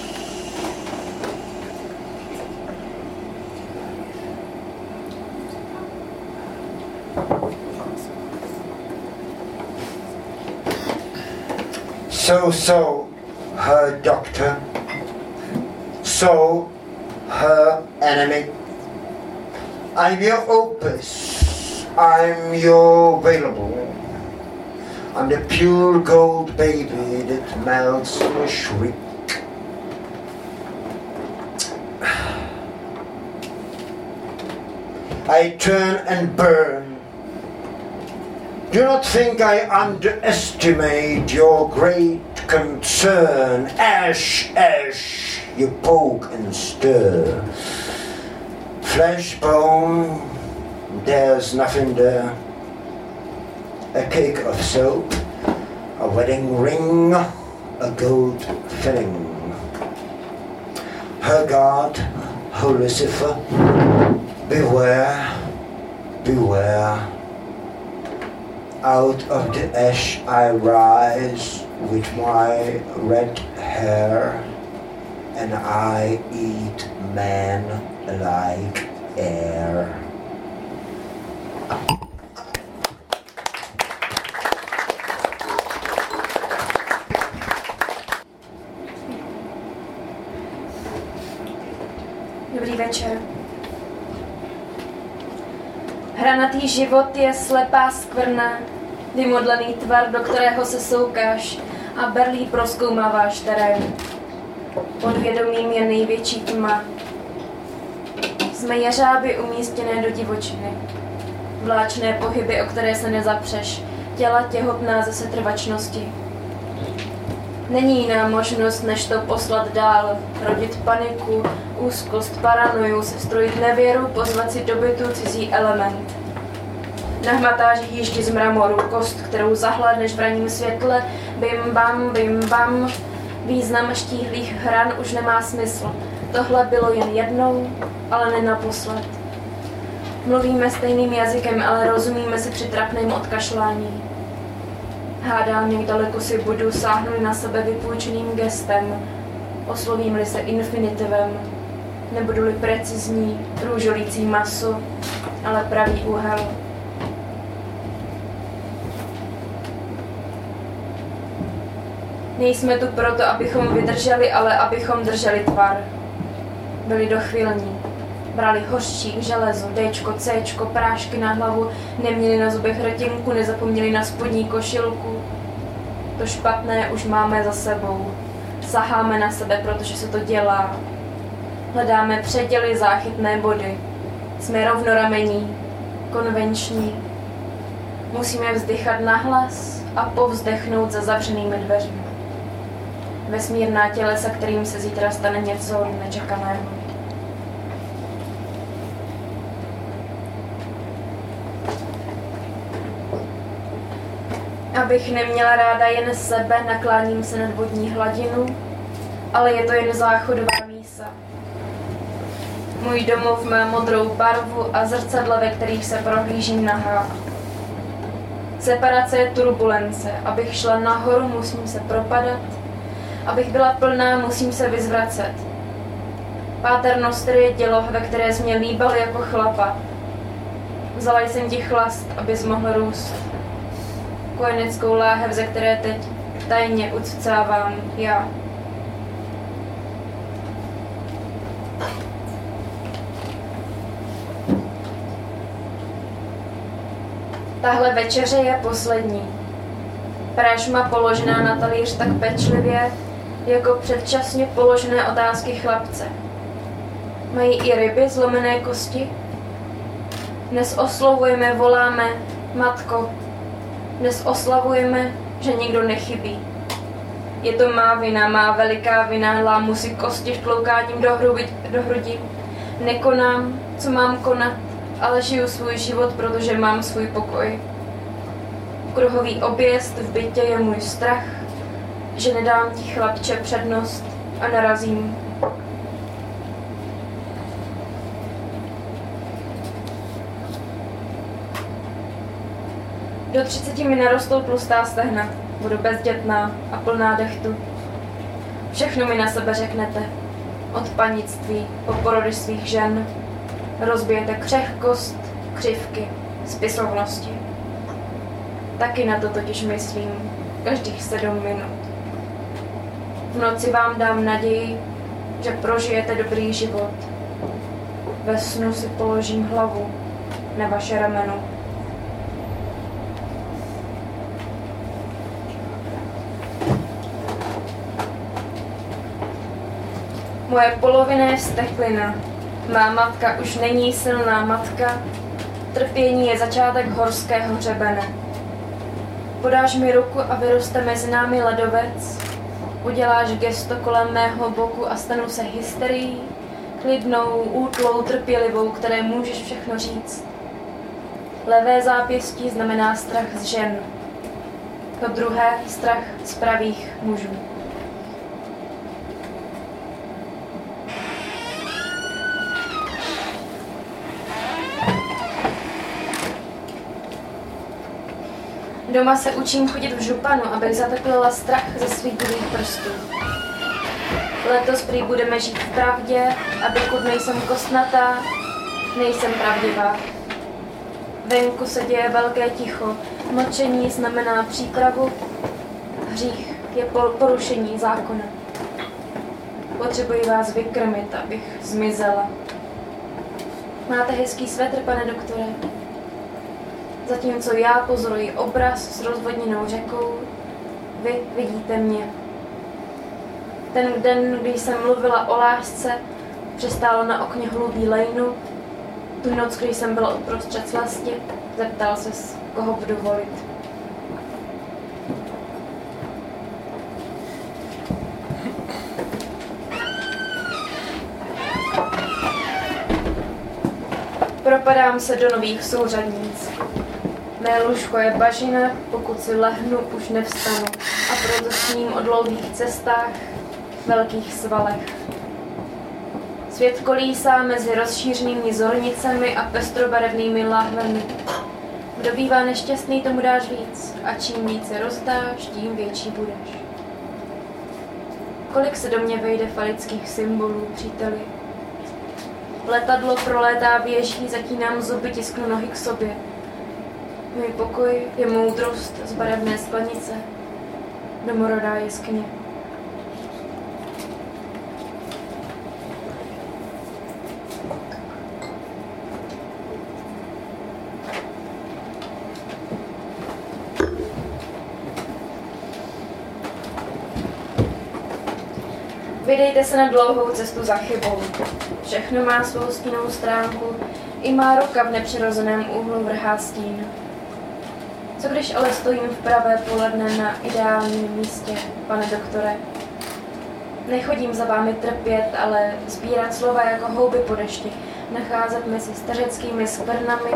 So, so, her doctor. So, her enemy. I'm your opus. I'm your available. I'm the pure gold baby that melts in a shriek. I turn and burn. Do not think I underestimate your great concern. Ash, ash, you poke and stir. Flesh, bone, there's nothing there. A cake of soap, a wedding ring, a gold filling. Her God, her Lucifer, beware, beware. Out of the ash I rise with my red hair, and I eat men like air. Život je slepá skvrna, vymodlený tvar, do kterého se soukáš a berlí proskoumáváš terén. Podvědomím je největší tma. Jsme jeřáby umístěné do divočiny. Vláčné pohyby, o které se nezapřeš, těla těhotná ze setrvačnosti. Není jiná možnost, než to poslat dál, rodit paniku, úzkost, paranoju, sestrojit nevěru, pozvat si do bytu cizí element. Nahmatáš jíždi z mramoru, kost, kterou zahledneš v raním světle, bim bam, bim bam. Význam štíhlých hran už nemá smysl. Tohle bylo jen jednou, ale ne naposled. Mluvíme stejným jazykem, ale rozumíme si při trapném odkašlání. Hádám, jak daleko si budu, sáhnu na sebe vypůjčeným gestem, oslovím-li se infinitivem, nebudu-li precizní, růžolící maso, ale pravý úhel. Nejsme tu proto, abychom vydrželi, ale abychom drželi tvar. Byli dochvilní. Brali hořčík, železo, Dčko, Cčko, prášky na hlavu, neměli na zubech rtinku, nezapomněli na spodní košilku. To špatné už máme za sebou. Saháme na sebe, protože se to dělá. Hledáme předěly, záchytné body. Jsme rovnoramení, konvenční. Musíme vzdychat nahlas a povzdechnout za zavřenými dveřmi. Vesmírná tělesa, kterým se zítra stane něco nečekaného. Abych neměla ráda jen sebe, nakláním se nad vodní hladinu, ale je to jen záchodová mísa. Můj domov má modrou barvu a zrcadla, ve kterých se prohlížím nahá. Separace je turbulence. Abych šla nahoru, musím se propadat. Abych byla plná, musím se vyzvracet. Páter Noster je dělo, ve které jsi mě líbal jako chlapa. Vzala jsem ti chlast, abys mohl růst kojeneckou láhev, ze které teď tajně uccávám já. Tahle večeře je poslední. Pražma položená na talíř tak pečlivě, jako předčasně položené otázky chlapce. Mají i ryby zlomené kosti? Dnes oslovujeme, voláme, matko, dnes oslavujeme, že nikdo nechybí. Je to má vina, má veliká vina, lámu si kosti vtloukáním do, hrubi, do hrudi. Nekonám, co mám konat, ale žiju svůj život, protože mám svůj pokoj. Kruhový objezd v bytě je můj strach, že nedám ti chlapče přednost a narazím Do 30 mi narostou tlustá stehna, budu bezdětná a plná dechtu. Všechno mi na sebe řeknete. Od panictví po porody svých žen. Rozbijete křehkost, křivky, spisovnosti. Taky na to totiž myslím každých sedm minut. V noci vám dám naději, že prožijete dobrý život. Ve snu si položím hlavu na vaše rameno. Moje polovina je vsteklina. Má matka už není silná matka. Trpění je začátek horského hřebene. Podáš mi ruku a vyroste mezi námi ledovec. Uděláš gesto kolem mého boku a stanu se hysterií, klidnou, útlou, trpělivou, které můžeš všechno říct. Levé zápěstí znamená strach z žen. To druhé strach z pravých mužů. Doma se učím chodit v županu, abych zateplila strach ze svých druhých prstů. Letos prý budeme žít v pravdě a dokud nejsem kostnatá, nejsem pravdivá. Venku se děje velké ticho. Mlčení znamená přípravu. Hřích je porušení zákona. Potřebuji vás vykrmit, abych zmizela. Máte hezký svetr, pane doktore? Zatímco já pozoruji obraz s rozvodněnou řekou, vy vidíte mě. Ten den, kdy jsem mluvila o lásce, přistálo na okně hlubý lejnu. Tu noc, kdy jsem byla uprostřed slasti, zeptal se, koho budu volit. Propadám se do nových souřadnic. Mé lůžko je bažina, pokud si lehnu, už nevstanu a proto sním o dlouhých cestách, velkých svalech. Svět kolísá mezi rozšířenými zornicemi a pestrobarevnými láhvemi. Kdo bývá nešťastný, tomu dáš víc a čím více rozdáš, tím větší budeš. Kolik se do mě vejde falických symbolů, příteli? Letadlo prolétá věží, zatínám zuby, tisknu nohy k sobě. Můj pokoj je moudrost z barevné sklenice, domorodá jeskyně. Vydejte se na dlouhou cestu za chybou. Všechno má svou stínovou stránku, i má ruka v nepřirozeném úhlu vrhá stín. Co když ale stojím v pravé poledne na ideálním místě, pane doktore? Nechodím za vámi trpět, ale sbírat slova jako houby po dešti, nacházet mezi stařeckými skvrnami,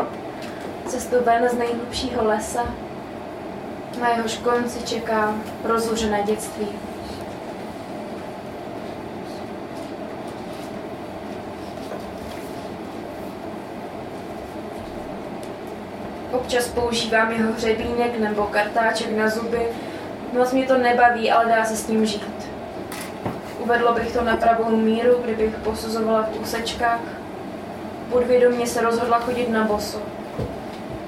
cestu ven z nejhlubšího lesa. Na jehož konci čeká rozlužené dětství. Občas používám jeho hřebínek nebo kartáček na zuby. Moc mě to nebaví, ale dá se s ním žít. Uvedlo bych to na pravou míru, kdybych posuzovala v úsečkách. Podvědomě se rozhodla chodit na boso.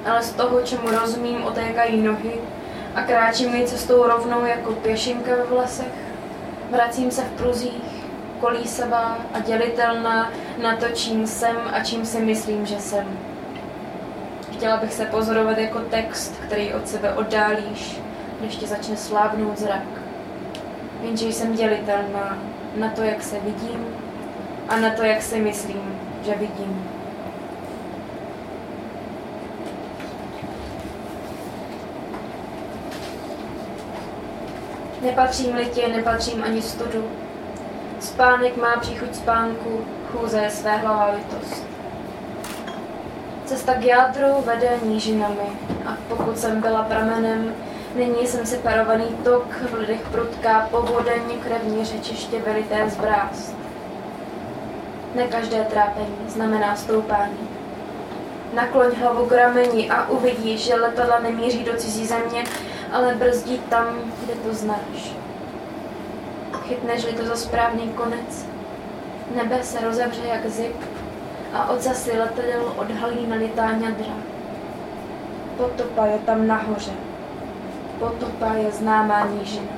Ale z toho, čemu rozumím, otékají nohy a kráčím mi cestou rovnou jako pěšinka ve vlasech. Vracím se v pruzích, kolísavá a dělitelná na to, čím jsem a čím si myslím, že jsem. Chtěla bych se pozorovat jako text, který od sebe oddálíš, než ti začne slávnout zrak. Jenže jsem dělitelná na to, jak se vidím a na to, jak si myslím, že vidím. Nepatřím litě, nepatřím ani studu. Spánek má příchuť spánku, chůze je své hlavavitost. Cesta k jádru vede nížinami a pokud jsem byla pramenem, nyní jsem separovaný tok, v lidech prudká povodeň, krevní řečiště velité zbrást. Ne každé trápení znamená stoupání. Nakloň hlavu k rameni a uvidíš, že letadla nemíří do cizí země, ale brzdí tam, kde to znáš. Chytneš-li to za správný konec, nebe se rozevře jak zip a od zasy letadel odhalí nalitá ňadra. Potopa je tam nahoře. Potopa je známá nížina.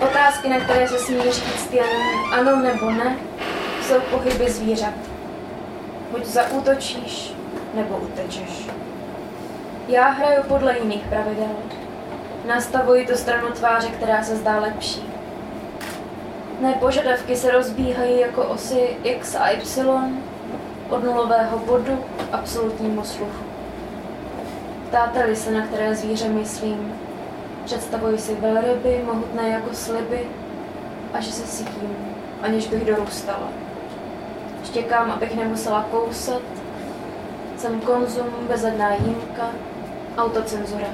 Otázky, na které se smí říct jen ano nebo ne, jsou pohyby zvířat. Buď zaútočíš, nebo utečeš. Já hraju podle jiných pravidel. Nastavuji tu stranu tváře, která se zdá lepší. Mé požadavky se rozbíhají jako osy x a y od nulového bodu k absolutnímu sluchu. Ptáte-li se, na které zvíře myslím, představuji si velryby, mohutné jako sliby a že se sytím, aniž bych dorůstala. Štěkám, abych nemusela kousat, jsem konzum, bezadná jímka, autocenzura.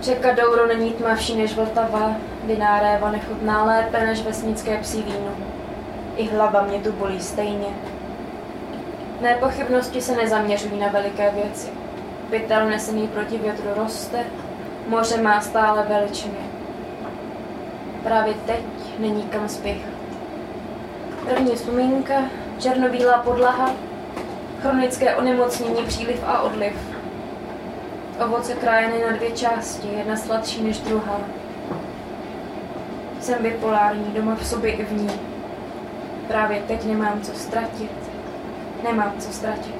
Řeka Douro není tmavší než Vltava, viná réva nechutná lépe než vesnické psí víno. I hlava mě tu bolí stejně. Mé pochybnosti se nezaměřují na veliké věci. Pytel nesený proti větru roste, moře má stále veličiny. Právě teď není kam spěchat. První vzpomínka, černobílá podlaha, chronické onemocnění, příliv a odliv. Ovoce krájeny na dvě části, jedna sladší než druhá. Jsem bipolární, doma v sobě i v ní. Právě teď nemám co ztratit. Nemám co ztratit.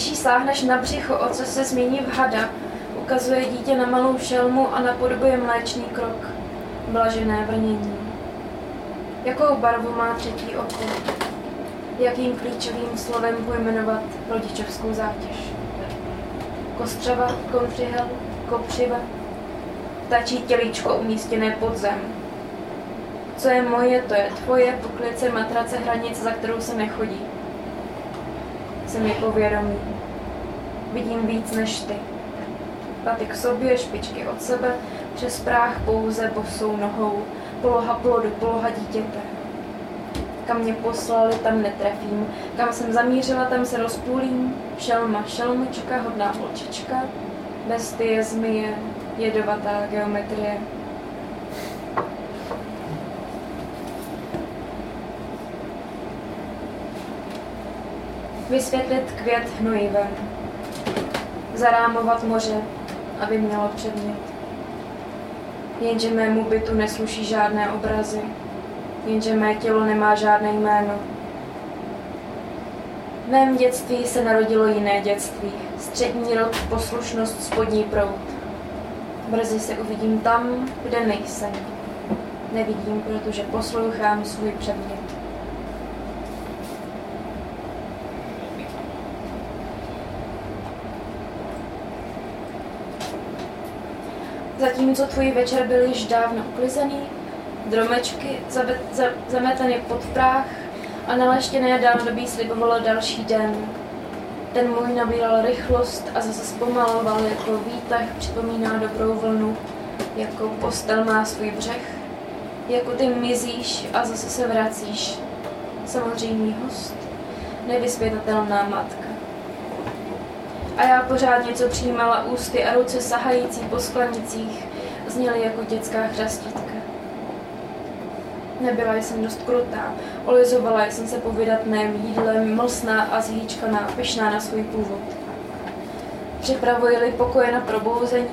Když jí sáhneš na břicho, o co se změní v hada, ukazuje dítě na malou šelmu a napodobuje mléčný krok. Blažené vrnění. Jakou barvu má třetí oko? Jakým klíčovým slovem pojmenovat rodičovskou zátěž? Kostřava, kontřihel, kopřiva, tačí tělíčko umístěné pod zem. Co je moje, to je tvoje, poklice, matrace, hranice, za kterou se nechodí. Jsem je povědomý. Vidím víc než ty. Paty k sobě, špičky od sebe, přes práh pouze bosou nohou, poloha plodu, poloha dítěte. Kam mě poslali, tam netrefím. Kam jsem zamířila, tam se rozpůlím. Šelma, šelmička, hodná holčička. Bestie, zmije, jedovatá geometrie. Vysvětlit květ hnojivem. Zarámovat moře, aby mělo předmět. Jenže mému bytu nesluší žádné obrazy. Jenže mé tělo nemá žádné jméno. V mém dětství se narodilo jiné dětství. Střední rod, poslušnost, spodní proud. Brzy se uvidím tam, kde nejsem. Nevidím, protože poslouchám svůj předmět. Zatímco tvůj večer byl již dávno uklizený, dromečky zabet, za, zameteny pod práh a naleštěné dálnobí slibovalo další den. Ten můj nabíral rychlost a zase zpomaloval, jako výtah připomíná dobrou vlnu, jako postel má svůj břeh, jako ty mizíš a zase se vracíš. Samozřejmý host, nevysvětatelná matka. A já pořád něco přijímala ústy a ruce sahající po sklenicích zněly jako dětská chřastítka. Nebyla jsem dost krutá, olizovala jsem se po vydatném jídle, mlsná a zhýčkaná, pyšná na svůj původ. Připravuji-li pokoje na probouzení,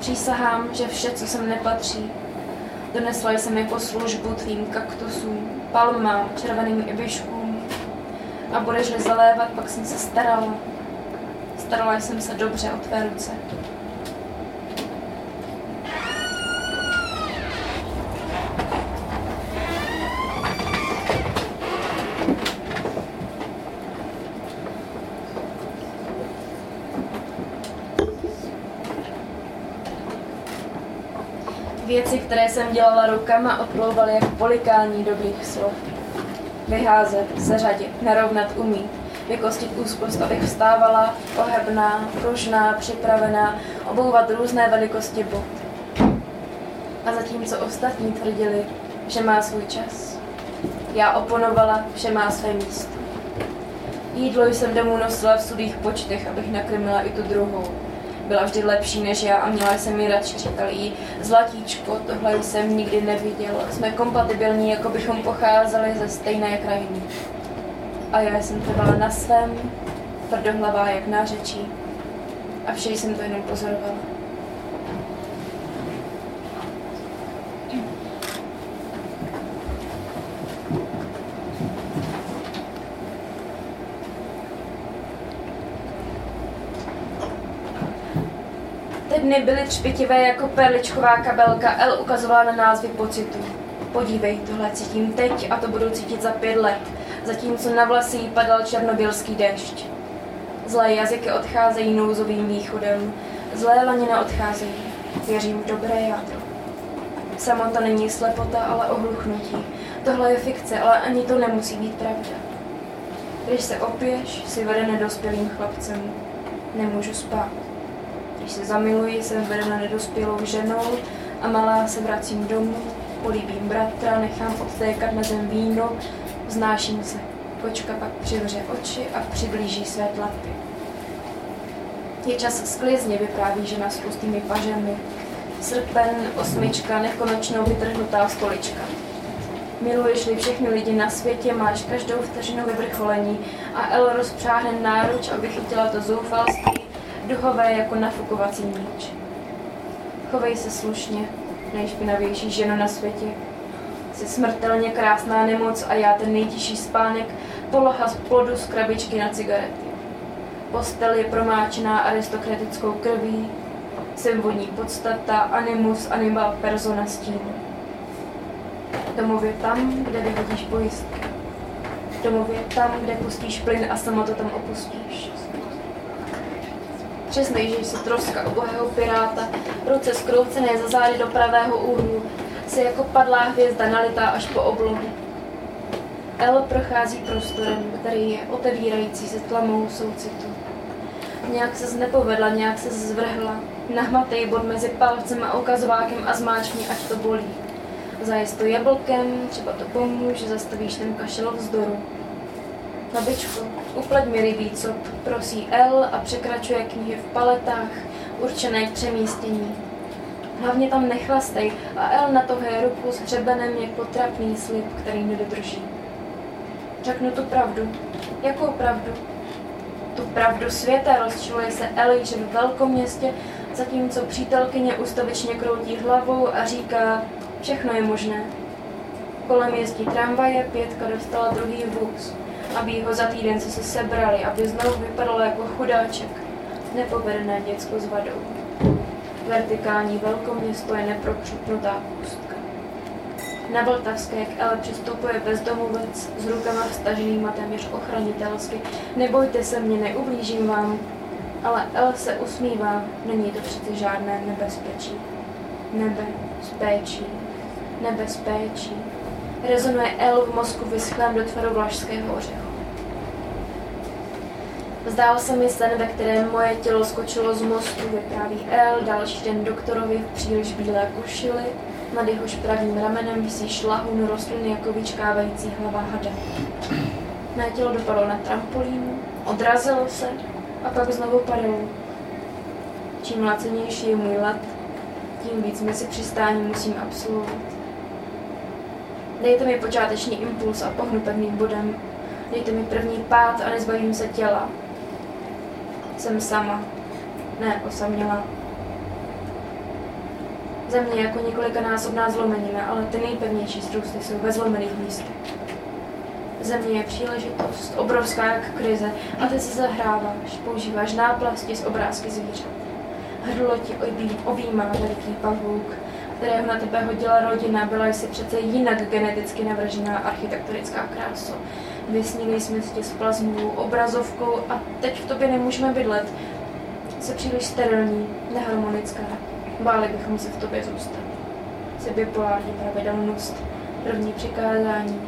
přísahám, že vše, co sem nepatří, donesla jsem jako službu tvým kaktusům, palmám, červeným ibiškům a budeš-li zalévat, pak jsem se starala. Starala jsem se dobře o tvé ruce. Věci, které jsem dělala rukama, odplouvaly jako polikání dobrých slov. Vyházet, seřadit, narovnat umít, vykostit úzkost, abych vstávala, pohebná, pružná, připravená, obouvat různé velikosti bot. A zatímco ostatní tvrdili, že má svůj čas, já oponovala, že má své místo. Jídlo jsem domů nosila v sudých počtech, abych nakrmila i tu druhou. Byla vždy lepší než já a měla jsem ji radši, říkal jí, zlatíčko, tohle jsem nikdy neviděla. Jsme kompatibilní, jako bychom pocházeli ze stejné krajiny. A já jsem trvala na svém, tvrdohlavá jak nářečí. A vše jsem to jenom pozorovala. Dny byly třpitivé jako perličková kabelka. El ukazovala na názvy pocitu. Podívej, tohle cítím teď a to budu cítit za pět let, zatímco na vlasy padal černobylský dešť. Zlé jazyky odcházejí nouzovým východem, zlé lanina odcházejí. Věřím v dobré jádro. Samota není slepota, ale ohluchnutí. Tohle je fikce, ale ani to nemusí být pravda. Když se opiješ, si vede nedospělým chlapcem. Nemůžu spát. Když se zamiluji, jsem vedena nedospělou ženou a malá se vracím domů, políbím bratra, nechám odtékat na zem víno, vznáším se. Kočka pak přivře oči a přiblíží své tlapy. Je čas sklizně, vypráví žena s tlustými pažemi. Srpen, osmička, nekonečnou vytrhnutá stolička. Miluješ-li všechny lidi na světě, máš každou vteřinu vyvrcholení a El rozpřáhne náruč, aby chytila to zoufalství, duhové jako nafukovací míč. Chovej se slušně, nejšpinavější žena na světě. Jsi smrtelně krásná nemoc a já ten nejtěžší spánek, poloha z plodu z krabičky na cigarety. Postel je promáčená aristokratickou krví, jsem vodní podstata, animus, animal, persona stín. Domově tam, kde vyhodíš pojistky. Domově tam, kde pustíš plyn a samo to tam opustíš. Přesnej, že jsi troska obohého piráta, ruce skroucené za zády do pravého úhlu, se jako padlá hvězda nalitá až po oblohu. El prochází prostorem, který je otevírající se tlamou soucitu. Nějak se nepovedla, nějak se zvrhla. Nahmatej bod mezi palcem a ukazovákem a zmáčkni, ať to bolí. Zajist to jablkem, třeba to pomůže, zastavíš ten kašel vzdoru. Babičko, upleť mi rybí cop, prosí L a překračuje knihy v paletách, určené k přemístění. Hlavně tam nechlastej a El na tohle ruku s hřebenem jako trapný slib, který nedodrží. Řeknu tu pravdu. Jakou pravdu? Tu pravdu světa rozčiluje se Eliš v velkoměstě, zatímco přítelkyně ustavičně kroutí hlavou a říká, všechno je možné. Kolem jezdí tramvaje, pětka dostala druhý vůz aby ho za týden se sebrali, aby znovu vypadalo jako chudáček, nepovedené děcko s vadou. Vertikální velkoměsto je neprokřupnutá pustka. Na Vltavské k Ele přistupuje bezdomovec s rukama vstaženýma téměř ochranitelsky. Nebojte se mě, neublížím vám. Ale El se usmívá, není to přece žádné nebezpečí. Nebe s péčí, nebe s péčí, rezonuje L v mozku vyschlém do tvaru vlašského ořechu. Zdál se mi sen, ve kterém moje tělo skočilo z mostu, vypráví L, další den doktorovi v příliš bílé košili, nad jehož pravým ramenem visí šlahun rostliny jako vyčkávající hlava hada. Mé tělo dopadlo na trampolín, odrazilo se a pak znovu padalo. Čím lacenější je můj let, tím víc mezi přistání musím absolvovat. Dejte mi počáteční impuls a pohnu pevným bodem. Dejte mi první pád a nezbavím se těla. Jsem sama. Ne, osaměla. Země jako několikanásobná zlomenina, ale ty nejpevnější strůsty jsou ve zlomených místech. Země je příležitost, obrovská jak krize, a ty se zahráváš, používáš náplasti z obrázky zvířat. Hrdlo ti objímá veliký pavouk, kterého na tebe hodila rodina, byla jsi přece jinak geneticky navržená architektonická krása. Vysnili jsme tě s plazmovou obrazovkou a teď v tobě nemůžeme bydlet. Jsi příliš sterilní, neharmonická. Báli bychom se v tobě zůstat. Jsi bipolární pravidelnost, první přikázání,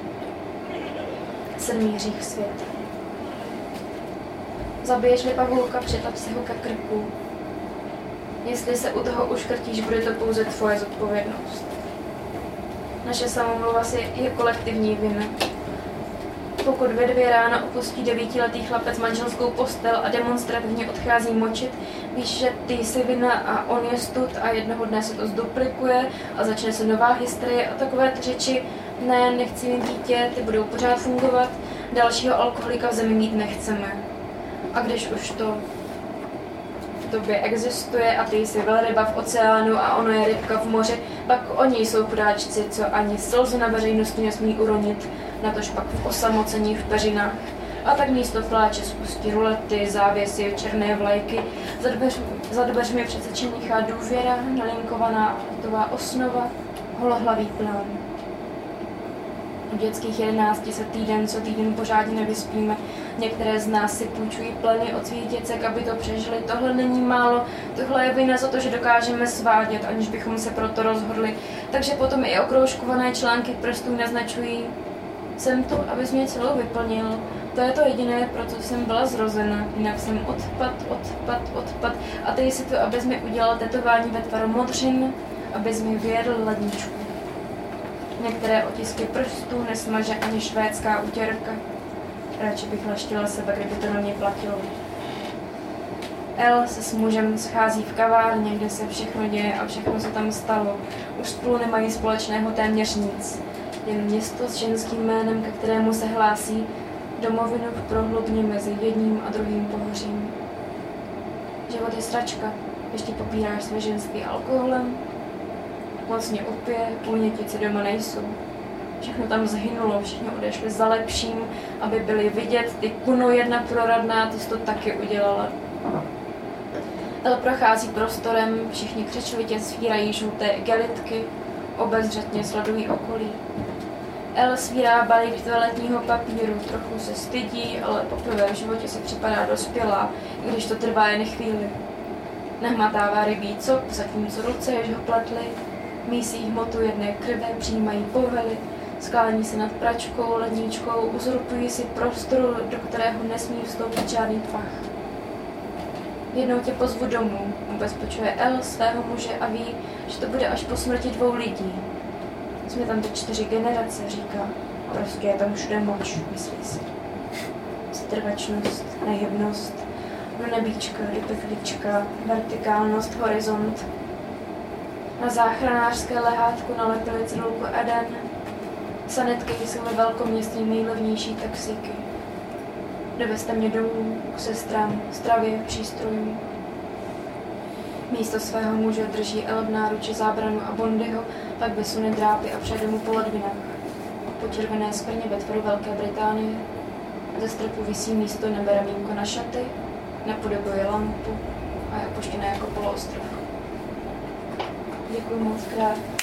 sedmý hřích světa. Zabiješ-li pavouka, přitap si ho ke krku, Jestli se u toho uškrtíš, bude to pouze tvoje zodpovědnost. Naše samomluva si je kolektivní vina. Pokud ve dvě rána opustí devítiletý chlapec manželskou postel a demonstrativně odchází močit, víš, že ty jsi vina a on je stud a jednoho dne se to zduplikuje a začne se nová historie a takové řeči, ne, nechci mít dítě, ty budou pořád fungovat, dalšího alkoholika v zemi mít nechceme. A když už to tobě existuje a ty jsi velryba v oceánu a ono je rybka v moři, pak oni jsou chudáčci, co ani slzu na veřejnosti nesmí uronit, natož pak v osamocení v peřinách. A tak místo pláče spustí rulety, závěsy, černé vlajky, za, dveř, za dveřmi přece činichá důvěra, nalinkovaná hotová osnova, holohlavý plán. U dětských jedenácti se týden co týden pořádně nevyspíme. Některé z nás si půjčují pleny od svých děcek, aby to přežili. Tohle není málo, tohle je vina za to, že dokážeme svádět, aniž bychom se proto rozhodli. Takže potom i okroužkované články prstů naznačují, jsem tu, abys mě celou vyplnil, To je to jediné, pro co jsem byla zrozena. Jinak jsem odpad, odpad, odpad. A teď si to, abys mi udělal tetování ve tvaru modřin, abys mi vyjedl ledničku. Některé otisky prstů nesmaže ani švédská utěrka. Radši bych leštila sebe, kdyby to na mě platilo. El se s mužem schází v kavárně, kde se všechno děje a všechno se tam stalo. Už spolu nemají společného téměř nic. Jen město s ženským jménem, ke kterému se hlásí, domovinu v prohlubně mezi jedním a druhým pohořím. Život je sračka, ještě popíráš své ženství alkoholem, mocně opije, půlnětice doma nejsou. Všechno tam zhynulo, všichni odešli za lepším, aby byli vidět, ty kuno jedna proradná, ty jsi to taky udělala. El prochází prostorem, všichni křečovitě svírají žluté gelitky, obezřetně sledují okolí. El svírá balík toaletního papíru, trochu se stydí, ale poprvé v životě si připadá dospělá, když to trvá jen chvíli. Nahmatává rybí cop, zatímco ruce, jež ho pletly, mísí hmotu jedné krve, přijímají povely, skálení se nad pračkou, ledničkou, uzurpují si prostor, do kterého nesmí vstoupit žádný pach. Jednou tě pozvu domů, ubezpečuje El svého muže a ví, že to bude až po smrti dvou lidí. Jsme tam teď čtyři generace, říká. Prostě je tam všude moč, myslí si. Strvačnost, nehybnost, nebíčka, rypechlička, vertikálnost, horizont. Na záchranářské lehátku nalepili cedulku Eden. Sanitky jsou ve velkoměstě nejlevnější taxíky. Dovezte mě domů, k sestrám, stravě, přístrojům. Místo svého muže drží El v náruči zábranu a Bondyho, pak vysune drápy a přejde mu po ledvinách. Po červené skvrně ve tvaru Velké Británie ze stropu visí místo nebe ramínko na šaty, napodobuje lampu a je opuštěné jako poloostrov. Děkuji moc krát.